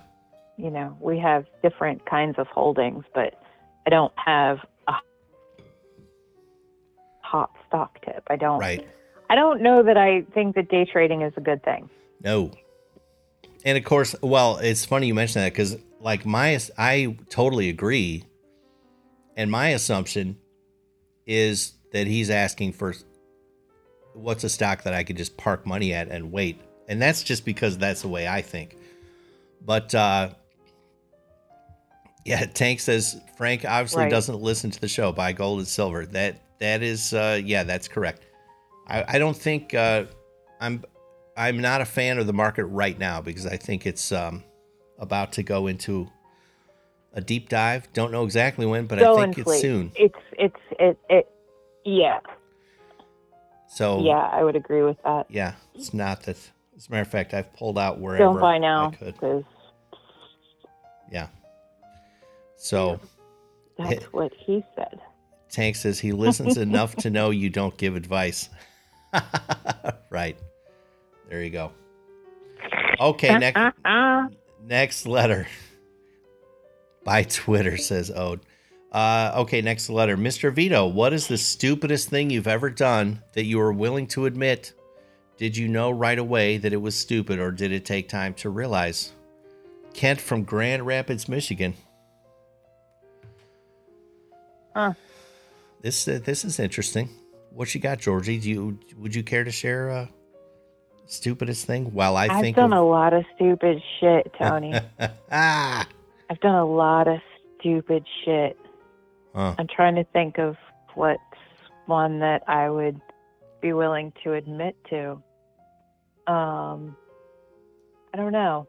You know, we have different kinds of holdings, but I don't have a hot stock tip. I don't Right. I don't know that I think that day trading is a good thing. No. And of course, well, it's funny you mention that because, like, my I totally agree, and my assumption is that he's asking for what's a stock that I could just park money at and wait, and that's just because that's the way I think. But uh, yeah, (laughs) Tank says Frank obviously Right. doesn't listen to the show. Buy gold and silver. That that is uh, yeah, that's correct. I, I don't think uh, I'm I'm not a fan of the market right now because I think it's um, about to go into a deep dive. Don't know exactly when, but I Go think it's inflate. soon. It's it's it it yeah. So Yeah, I would agree with that. yeah, it's not that. As a matter of fact, I've pulled out wherever Don't buy I now could. Yeah. So That's what he said. Tank says he listens enough to know you don't give advice. (laughs) right. There you go. Okay, next (laughs) next letter. By Twitter says Ode. Uh, okay, next letter. Mr. Vito, what is the stupidest thing you've ever done that you were willing to admit? Did you know right away that it was stupid or did it take time to realize? Kent from Grand Rapids, Michigan. Huh. This uh, this is interesting. What you got, Georgie? Do you would you care to share uh, stupidest thing? While I think I've think done of, a lot of stupid shit, (laughs) Tony. ah, (laughs) I've done a lot of stupid shit. huh. I'm trying to think of what's one that I would be willing to admit to. Um, I don't know.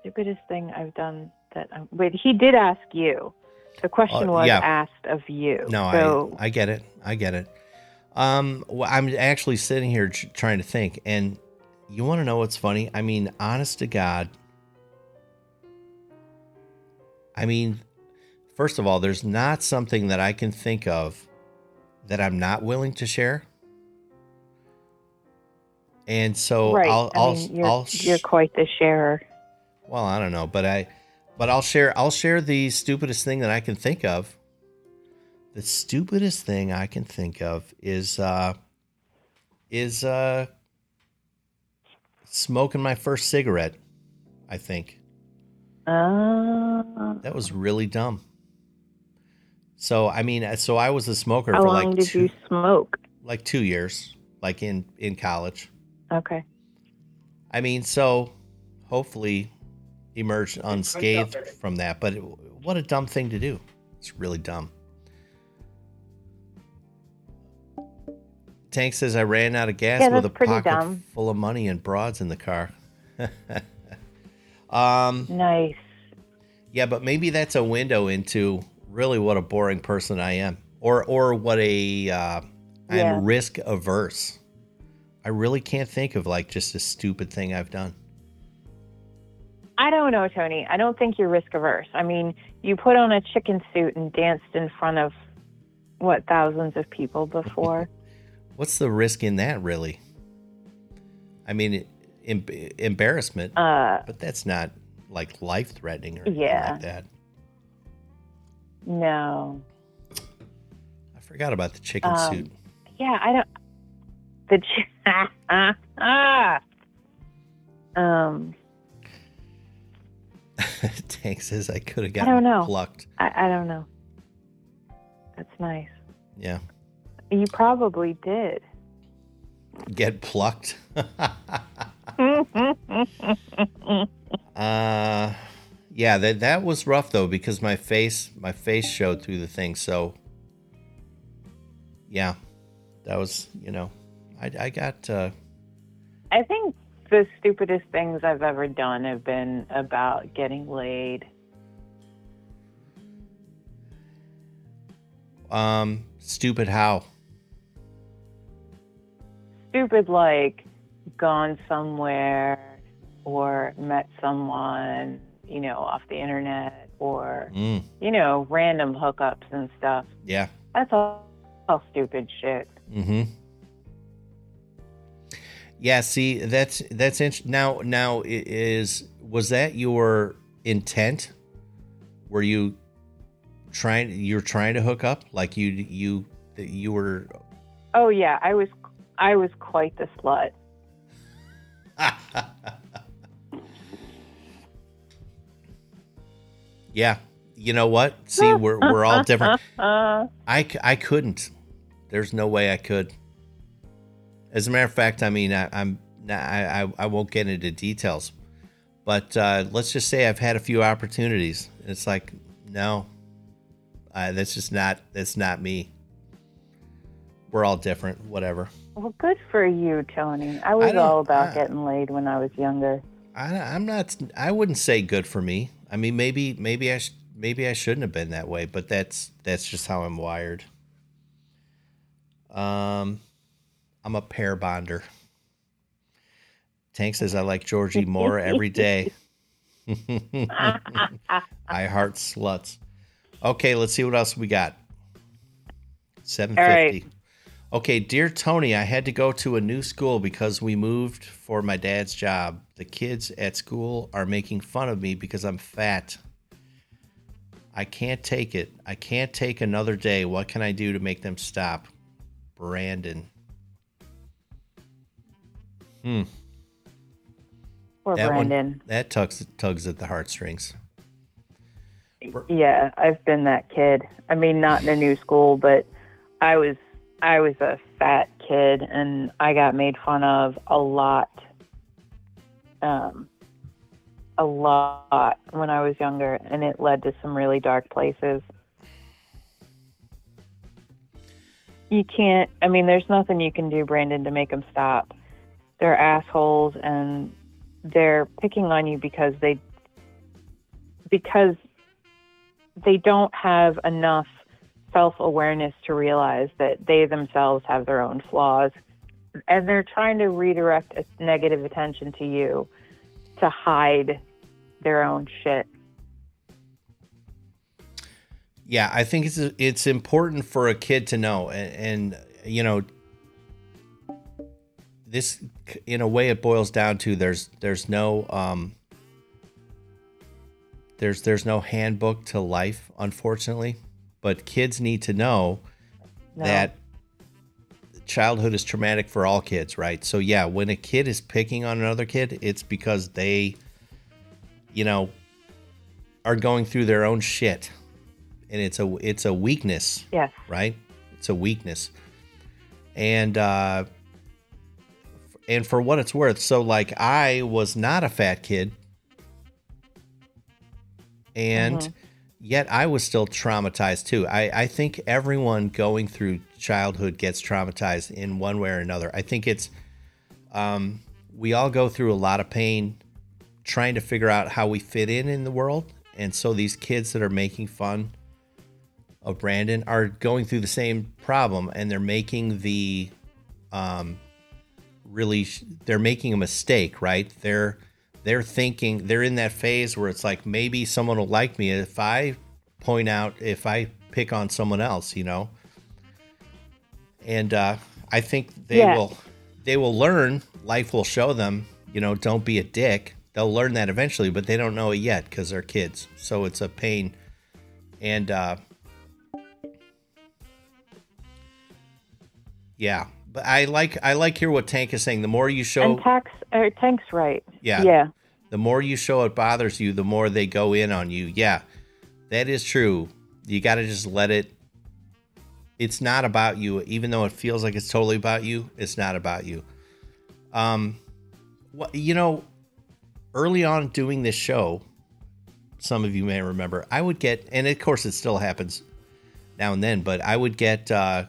Stupidest thing I've done that. I'm, wait, he did ask you. The question Uh, was yeah. asked of you. No, so I I get it. I get it. Um, well, I'm actually sitting here tr- trying to think, and you want to know what's funny? I mean, honest to God. I mean, first of all, there's not something that I can think of that I'm not willing to share. And so right. I'll, I I'll, mean, you're, I'll, you're quite the sharer. well, I don't know, but I, but I'll share. I'll share the stupidest thing that I can think of. The stupidest thing I can think of is uh, is uh, smoking my first cigarette. I think Uh, that was really dumb. So I mean, so I was a smoker how for long like did two, you smoke? like two years, like in in college. Okay. I mean, so hopefully emerged unscathed from that. But it, what a dumb thing to do. It's really dumb. Tank says I ran out of gas Yeah, with a pretty pocket dumb. full of money and broads in the car. (laughs) um, Nice. yeah, but maybe that's a window into really what a boring person I am, or or what a uh, Yeah. I'm risk averse. I really can't think of like just a stupid thing I've done. I don't know, Tony. I don't think you're risk averse. I mean, you put on a chicken suit and danced in front of what thousands of people before. (laughs) What's the risk in that, really? I mean, em- embarrassment, uh, but that's not like life threatening or anything Yeah. like that. no. I forgot about the chicken Um, suit. Yeah, I don't. The ch- ah, (laughs) ah. Um, (laughs) Tank says I could have gotten I don't know. plucked. I, I don't know. That's nice. Yeah, You probably did. get plucked. (laughs) uh, yeah, that that was rough though because my face my face showed through the thing. So, yeah, that was you know, I I got. Uh, I think the stupidest things I've ever done have been about getting laid. Um, stupid how? Stupid like gone somewhere or met someone, you know, off the internet or, Mm, you know, random hookups and stuff. yeah. That's all, all stupid shit. Mm-hmm. Yeah. See, that's that's int- now now is was that your intent? Were you trying? You're trying to hook up? Like you you you were? Oh yeah, I was I was quite the slut. (laughs) yeah. You know what? See, we're we're all different. (laughs) I, I, couldn't. There's no way I could. As a matter of fact, I mean, I, I'm I, I I won't get into details, but uh, let's just say I've had a few opportunities. It's like, no, uh, that's just not that's not me. We're all different. Whatever. Well, good for you, Tony. I was don't- all about I- getting laid when I was younger. I, I'm not. I wouldn't say good for me. I mean, maybe maybe I sh- maybe I shouldn't have been that way, but that's that's just how I'm wired. Um, I'm a pair bonder. Tank says I like Georgie more every day. (laughs) I heart sluts. Okay, let's see what else we got. Seven fifty. Okay, dear Tony, I had to go to a new school because we moved for my dad's job. The kids at school are making fun of me because I'm fat. I can't take it. I can't take another day. What can I do to make them stop? Brandon. Hmm. Poor That one- Brandon. That tugs tugs at the heartstrings. Yeah, I've been that kid. I mean, not in a new school, but I was I was a fat kid, and I got made fun of a lot. Um, a lot when I was younger, and it led to some really dark places. You can't. I mean, there's nothing you can do, Brandon, to make them stop. They're assholes, and they're picking on you because they because they don't have enough self awareness to realize that they themselves have their own flaws. And they're trying to redirect negative attention to you to hide their own shit. Yeah, I think it's it's important for a kid to know, and, and you know, this in a way it boils down to there's there's no um there's there's no handbook to life, unfortunately, but kids need to know No. that childhood is traumatic for all kids, right? So yeah, when a kid is picking on another kid, it's because they, you know, are going through their own shit, and it's a it's a weakness, Yes. right? It's a weakness, and uh, and for what it's worth, so like I was not a fat kid, and Mhm. Yet I was still traumatized too. I, I think everyone going through childhood gets traumatized in one way or another. I think it's um, we all go through a lot of pain trying to figure out how we fit in in the world, and so these kids that are making fun of Brandon are going through the same problem, and they're making the um, really they're making a mistake, right? They're they're thinking they're in that phase where it's like maybe someone will like me if I point out if I pick on someone else, you know. And uh, I think they Yeah. will they will learn. Life will show them, you know, don't be a dick. They'll learn that eventually, but they don't know it yet because they're kids. So it's a pain. And uh, yeah, but I like I like hear what Tank is saying. The more you show, And Tax, or Tank's right. Yeah. Yeah. The more you show it bothers you, the more they go in on you. Yeah, that is true. You got to just let it. It's not about you, even though it feels like it's totally about you. It's not about you. Um, what you know, early on doing this show, some of you may remember, I would get, and of course it still happens now and then, but I would get uh,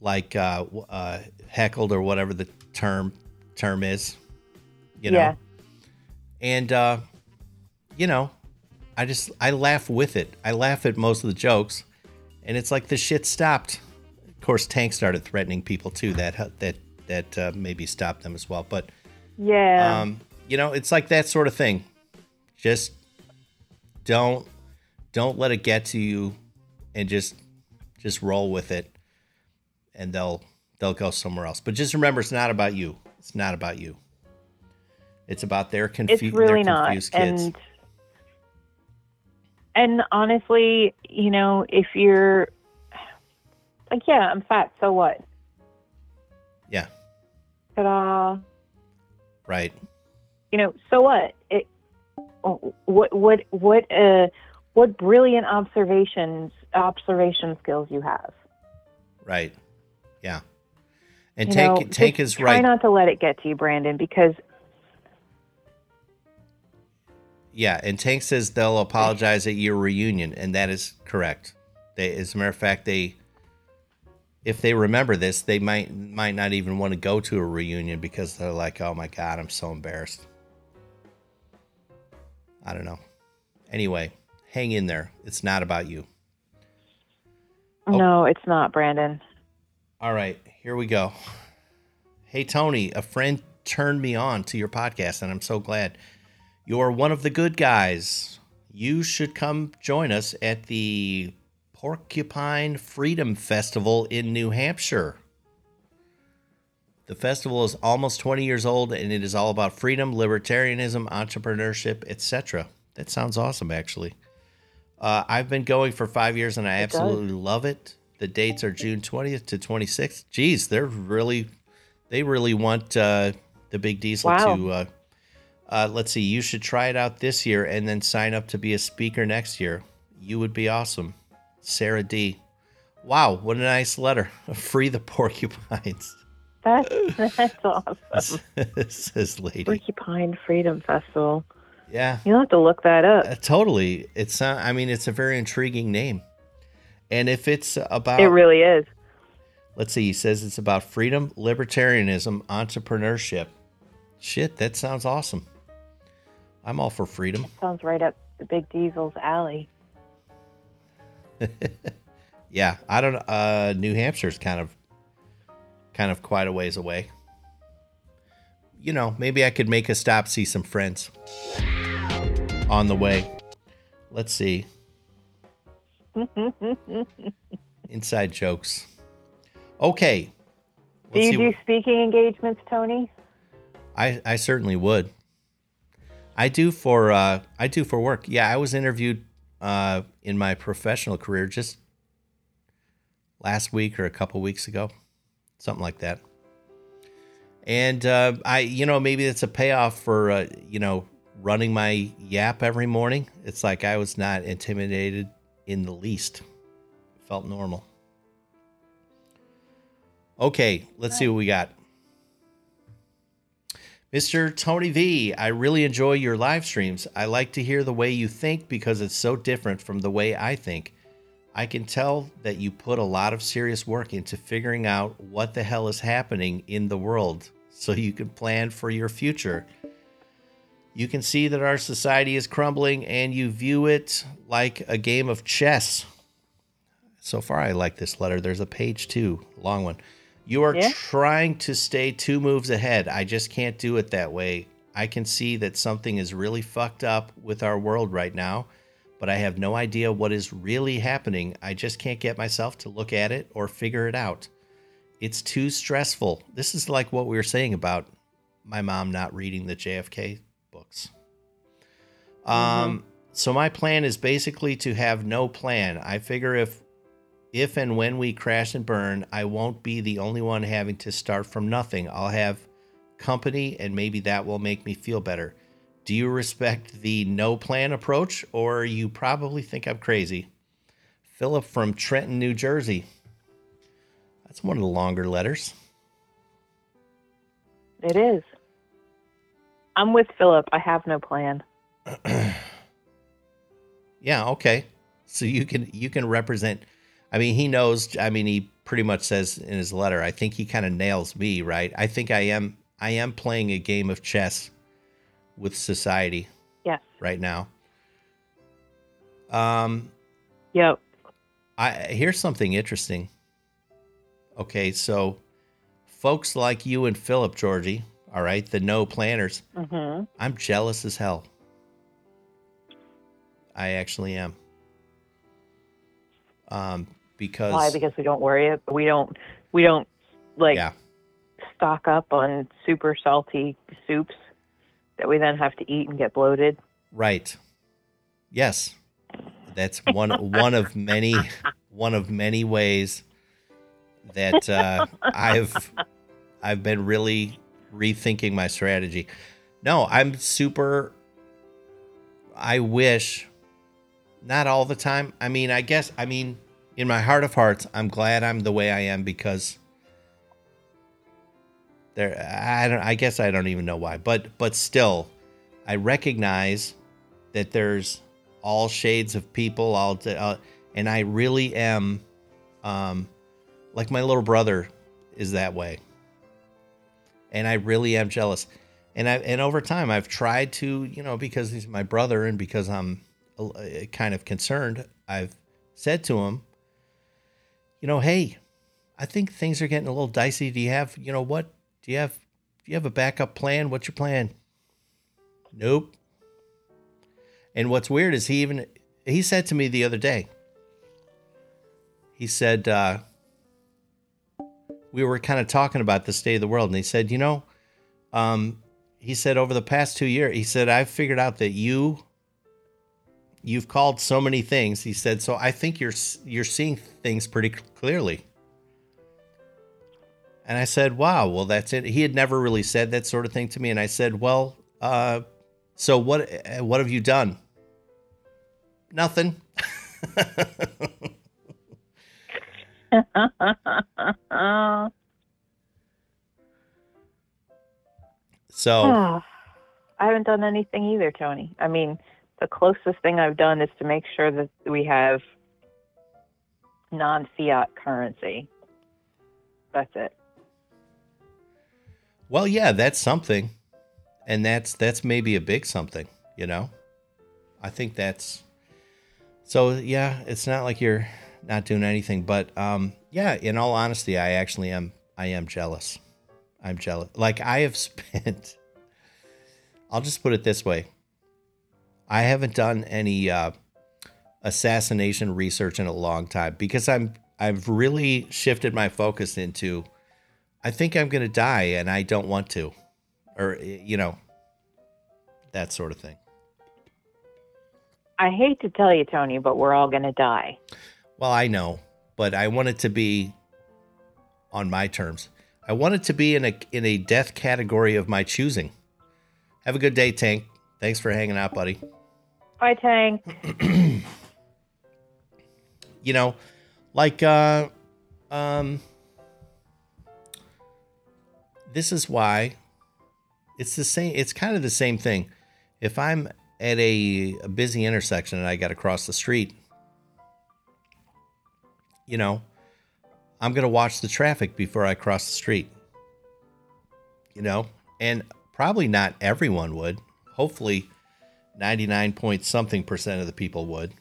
like uh, uh, heckled or whatever the term term is, you know Yeah. And uh you know i just i laugh with it. I laugh at most of the jokes. And it's like the shit stopped. Of course tank started threatening people too that that that uh, maybe stopped them as well. But Yeah. um you know it's like that sort of thing. Just don't don't let it get to you and just just roll with it. And they'll they'll go somewhere else. But just remember it's not about you. It's not about you it's about their, confu- it's really their not confused kids. and and honestly you know if you're like yeah i'm fat so what? Yeah. Ta-da. Right. You know so what? It what what what uh what brilliant observations observation skills you have. Right. Yeah. And you tank know, just is try right. not to let it get to you brandon because Yeah, and Tank says they'll apologize at your reunion, and that is correct. They, as a matter of fact, they, if they remember this, they might might not even want to go to a reunion because they're like, "Oh my god, I'm so embarrassed." I don't know. Anyway, hang in there. It's not about you. Oh. no it's not brandon All right, here we go. Hey Tony, a friend turned me on to your podcast, and I'm so glad. You're one of the good guys. You should come join us at the Porcupine Freedom Festival in New Hampshire. The festival is almost 20 years old and it is all about freedom, libertarianism, entrepreneurship, etc. That sounds awesome, actually. Uh, I've been going for five years and I It does. absolutely love it. The dates are June 20th to 26th. Geez, they're really, they really want uh, the Big Diesel Wow. to. Uh, uh, let's see, you should try it out this year and then sign up to be a speaker next year. You would be awesome. Sarah D. Wow, what a nice letter. (laughs) Free the porcupines, (laughs) That's that's awesome. (laughs) says lady. Porcupine Freedom Festival. Yeah. You'll have to look that up. Uh, totally. It's uh, I mean, it's a very intriguing name. And if it's about It really is. let's see, he says it's about freedom, libertarianism, entrepreneurship. Shit, that sounds awesome. I'm all for freedom. Sounds right up the Big Diesel's alley. (laughs) Yeah, I don't uh New Hampshire's kind of kind of quite a ways away. You know, maybe I could make a stop see some friends on the way. Let's see. (laughs) Inside jokes. Okay. Do Let's you see do speaking engagements, Tony? I I certainly would. I do for uh I do for work. Yeah, I was interviewed uh in my professional career just last week or a couple weeks ago. Something like that. And uh I you know maybe it's a payoff for uh you know running my yap every morning. It's like I was not intimidated in the least. Felt normal. Okay, let's see what we got. Mr. Tony V, I really enjoy your live streams. I like to hear the way you think because it's so different from the way I think. I can tell that you put a lot of serious work into figuring out what the hell is happening in the world so you can plan for your future. You can see that our society is crumbling and you view it like a game of chess. So far, I like this letter. There's a page two, long one. You are Yeah. trying to stay two moves ahead. I just can't do it that way. I can see that something is really fucked up with our world right now, but I have no idea what is really happening. I just can't get myself to look at it or figure it out. It's too stressful. This is like what we were saying about my mom not reading the JFK books. Um, so my plan is basically to have no plan. I figure if if and when we crash and burn, I won't be the only one having to start from nothing. I'll have company and maybe that will make me feel better. Do you respect the no plan approach or you probably think I'm crazy? Philip from Trenton, New Jersey. That's one of the longer letters. It is. I'm with Philip. I have no plan. (clears throat) Yeah, okay. So you can you can represent I mean he knows I mean he pretty much says in his letter, I think he kind of nails me, right? I think I am I am playing a game of chess with society Yes. right now. Um Yep. I here's something interesting. Okay, so folks like you and Philip Georgie, all right, the no planners, hmm I'm jealous as hell. I actually am. Um, because Why? Because we don't worry. it. We don't. We don't like yeah, stock up on super salty soups that we then have to eat and get bloated. right. Yes, that's one (laughs) one of many one of many ways that uh, I've I've been really rethinking my strategy. No, I'm super. I wish, not all the time. I mean, I guess. I mean, in my heart of hearts, I'm glad I'm the way I am because there. I don't. I guess I don't even know why, but but still, I recognize that there's all shades of people. All uh, and I really am, um, like my little brother is that way, and I really am jealous. And I and over time I've tried to you know because he's my brother and because I'm uh, kind of concerned I've said to him, you know, hey, I think things are getting a little dicey. Do you have you know what? Do you have do you have a backup plan? What's your plan? Nope. And what's weird is he even he said to me the other day. He said uh, we were kind of talking about the state of the world, and he said, you know, um, he said over the past two years, he said I've figured out that you you've called so many things. He said, so I think you're you're seeing things pretty clearly. And I said, wow, well, that's it. He had never really said that sort of thing to me. And I said, well, uh, so what, what have you done? Nothing. (laughs) so Oh, (sighs) I haven't done anything either, Tony. I mean, the closest thing I've done is to make sure that we have non fiat currency. That's it. Well, yeah, that's something. And that's that's maybe a big something, you know? I think that's so yeah, it's not like you're not doing anything, but um yeah, in all honesty, I actually am I am jealous. I'm jealous. Like I have (laughs) spent I'll just put it this way. I haven't done any uh assassination research in a long time because I'm I've really shifted my focus into I think I'm going to die and I don't want to. Or, you know, that sort of thing. I hate to tell you, Tony, but we're all going to die. Well, I know, but I want it to be on my terms. I want it to be in a in a death category of my choosing. Have a good day, Tank. Thanks for hanging out, buddy. Bye, Tang. (clears throat) You know, like uh um this is why it's the same it's kind of the same thing. If i'm at a, a busy intersection and i got to cross the street you know i'm going to watch the traffic before i cross the street. You know? And probably not everyone would. Hopefully 99 point something percent of the people would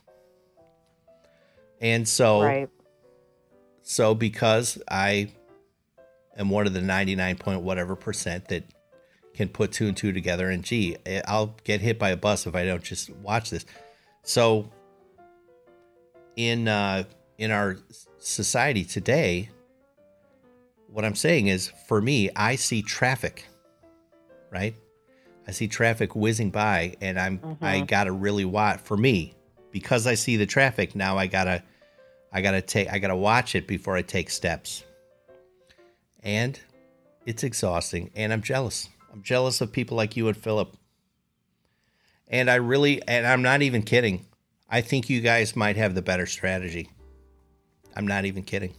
and so Right. so because I am one of the 99 point whatever percent that can put two and two together and gee, eh, I'll get hit by a bus if I don't just watch this. So in uh in our society today, what I'm saying is for me, I see traffic, right? I see traffic whizzing by and I'm I mm-hmm. got to really watch for me because I see the traffic now I got to I got to take I got to watch it before I take steps. And it's exhausting and I'm jealous. I'm jealous of people like you and Philip. And I really and I'm not even kidding. I think you guys might have the better strategy. I'm not even kidding.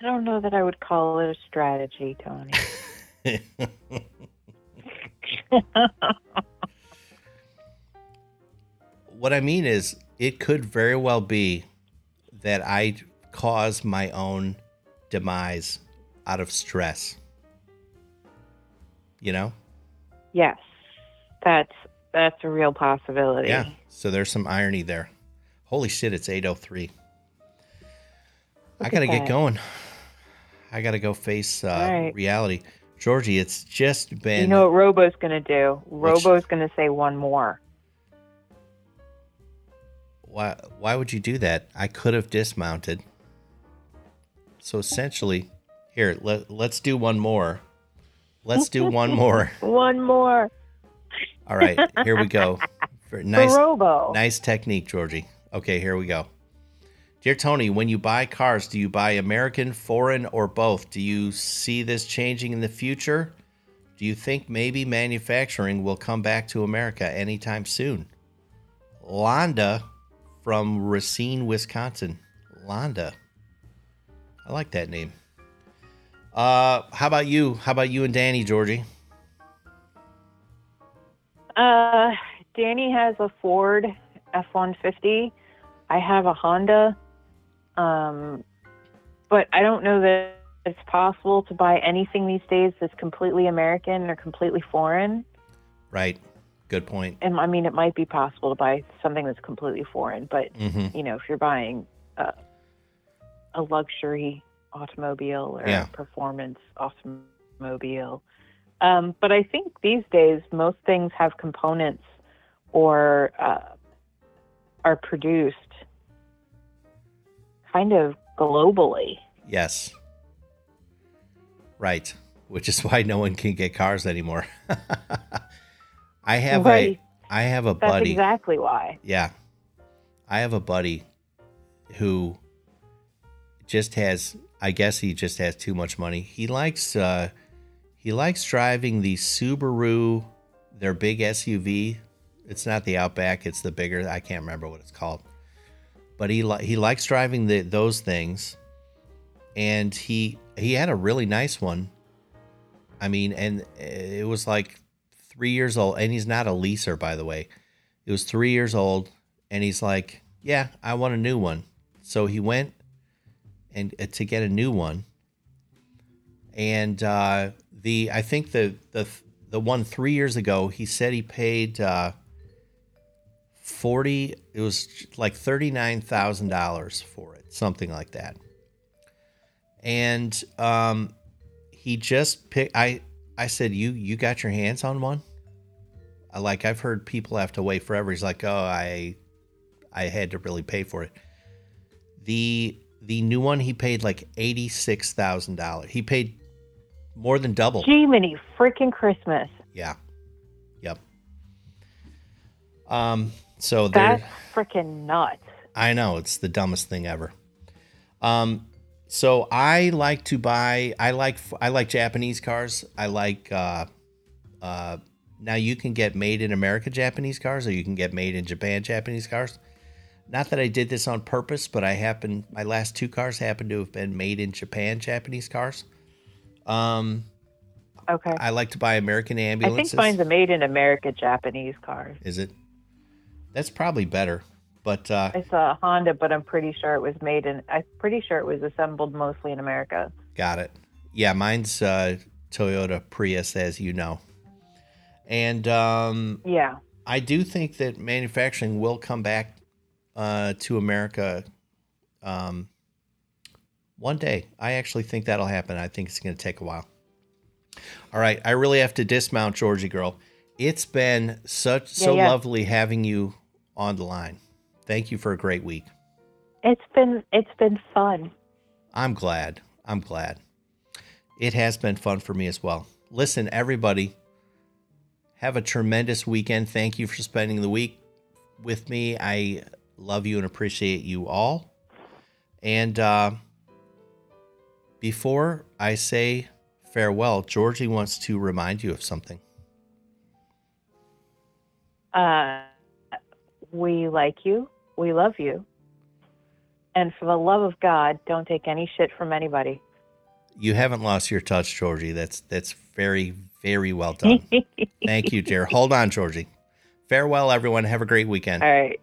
I don't know that I would call it a strategy, Tony. (laughs) (laughs) what I mean is, it could very well be that I cause my own demise out of stress. You know? yes, that's that's a real possibility. Yeah. So there's some irony there. Holy shit, it's 803. I got to get going. I got to go face uh, right. reality. Georgie, it's just been You know what Robo's going to do? Robo's going to say one more. why why would you do that? I could have dismounted. So essentially, here, let, let's do one more. Let's do one more. (laughs) One more All right, here we go. (laughs) For for nice Robo. nice technique, Georgie. Okay, here we go. Dear Tony, when you buy cars, do you buy American, foreign, or both? Do you see this changing in the future? Do you think maybe manufacturing will come back to America anytime soon? Londa from Racine, Wisconsin. Londa. I like that name. Uh, how about you? How about you and Danny, Georgie? Uh, Danny has a Ford F one fifty. I have a Honda. Um, but I don't know that it's possible to buy anything these days that's completely American or completely foreign. Right. Good point. And I mean, it might be possible to buy something that's completely foreign, but Mm-hmm. you know, if you're buying a, a luxury automobile or Yeah. a performance automobile. Um, but I think these days, most things have components or uh, are produced kind of globally. Yes. Right. Which is (laughs) why no one can get cars anymore. (laughs) I have Right. a I have a That's buddy. exactly why. Yeah. I have a buddy who just has I guess he just has too much money. He likes uh he likes driving the Subaru their big SUV. It's not the Outback, it's the bigger I can't remember what it's called. But he li- he likes driving the those things and he he had a really nice one. I mean, and it was like 3 years old and he's not a leaser by the way. It was 3 years old and he's like, "Yeah, I want a new one." So he went and uh, to get a new one. And uh, the I think the the the one three years ago, he said he paid uh, forty. It was like thirty nine thousand dollars for it, something like that. And um, he just picked. I I said, "You you got your hands on one?" I like I've heard people have to wait forever. He's like, "Oh, I I had to really pay for it." The the new one he paid like eighty six thousand dollars. He paid more than double. Jiminy freaking Christmas. Yeah. Yep. Um. So That's freaking nuts. I know it's the dumbest thing ever. Um. So I like to buy. I like. I like Japanese cars. I like. Uh. Uh. Now you can get made in America Japanese cars, or you can get made in Japan Japanese cars. Not that I did this on purpose, but I happen. My last two cars happen to have been made in Japan Japanese cars. Um. Okay. I like to buy American ambulances. I think mine's a made in America Japanese car. Is it? That's probably better. But uh, saw a Honda, but I'm pretty sure it was made in. I'm pretty sure it was assembled mostly in America. got it. Yeah, mine's uh, Toyota Prius, as you know. And um, Yeah. I do think that manufacturing will come back uh, to America um, one day. I actually think that'll happen. I think it's going to take a while. All right, I really have to dismount, Georgie girl. It's been such Yeah, so yeah. lovely having you on the line. Thank you for a great week. It's been it's been fun. I'm glad. I'm glad. It has been fun for me as well. Listen, everybody, have a tremendous weekend. Thank you for spending the week with me. I love you and appreciate you all. And uh, before I say farewell, Georgie wants to remind you of something. Uh, we like you. We love you. And for the love of God, don't take any shit from anybody. You haven't lost your touch, Georgie. That's that's very very well done. (laughs) Thank you, dear. Hold on, Georgie. Farewell, everyone. Have a great weekend. All right.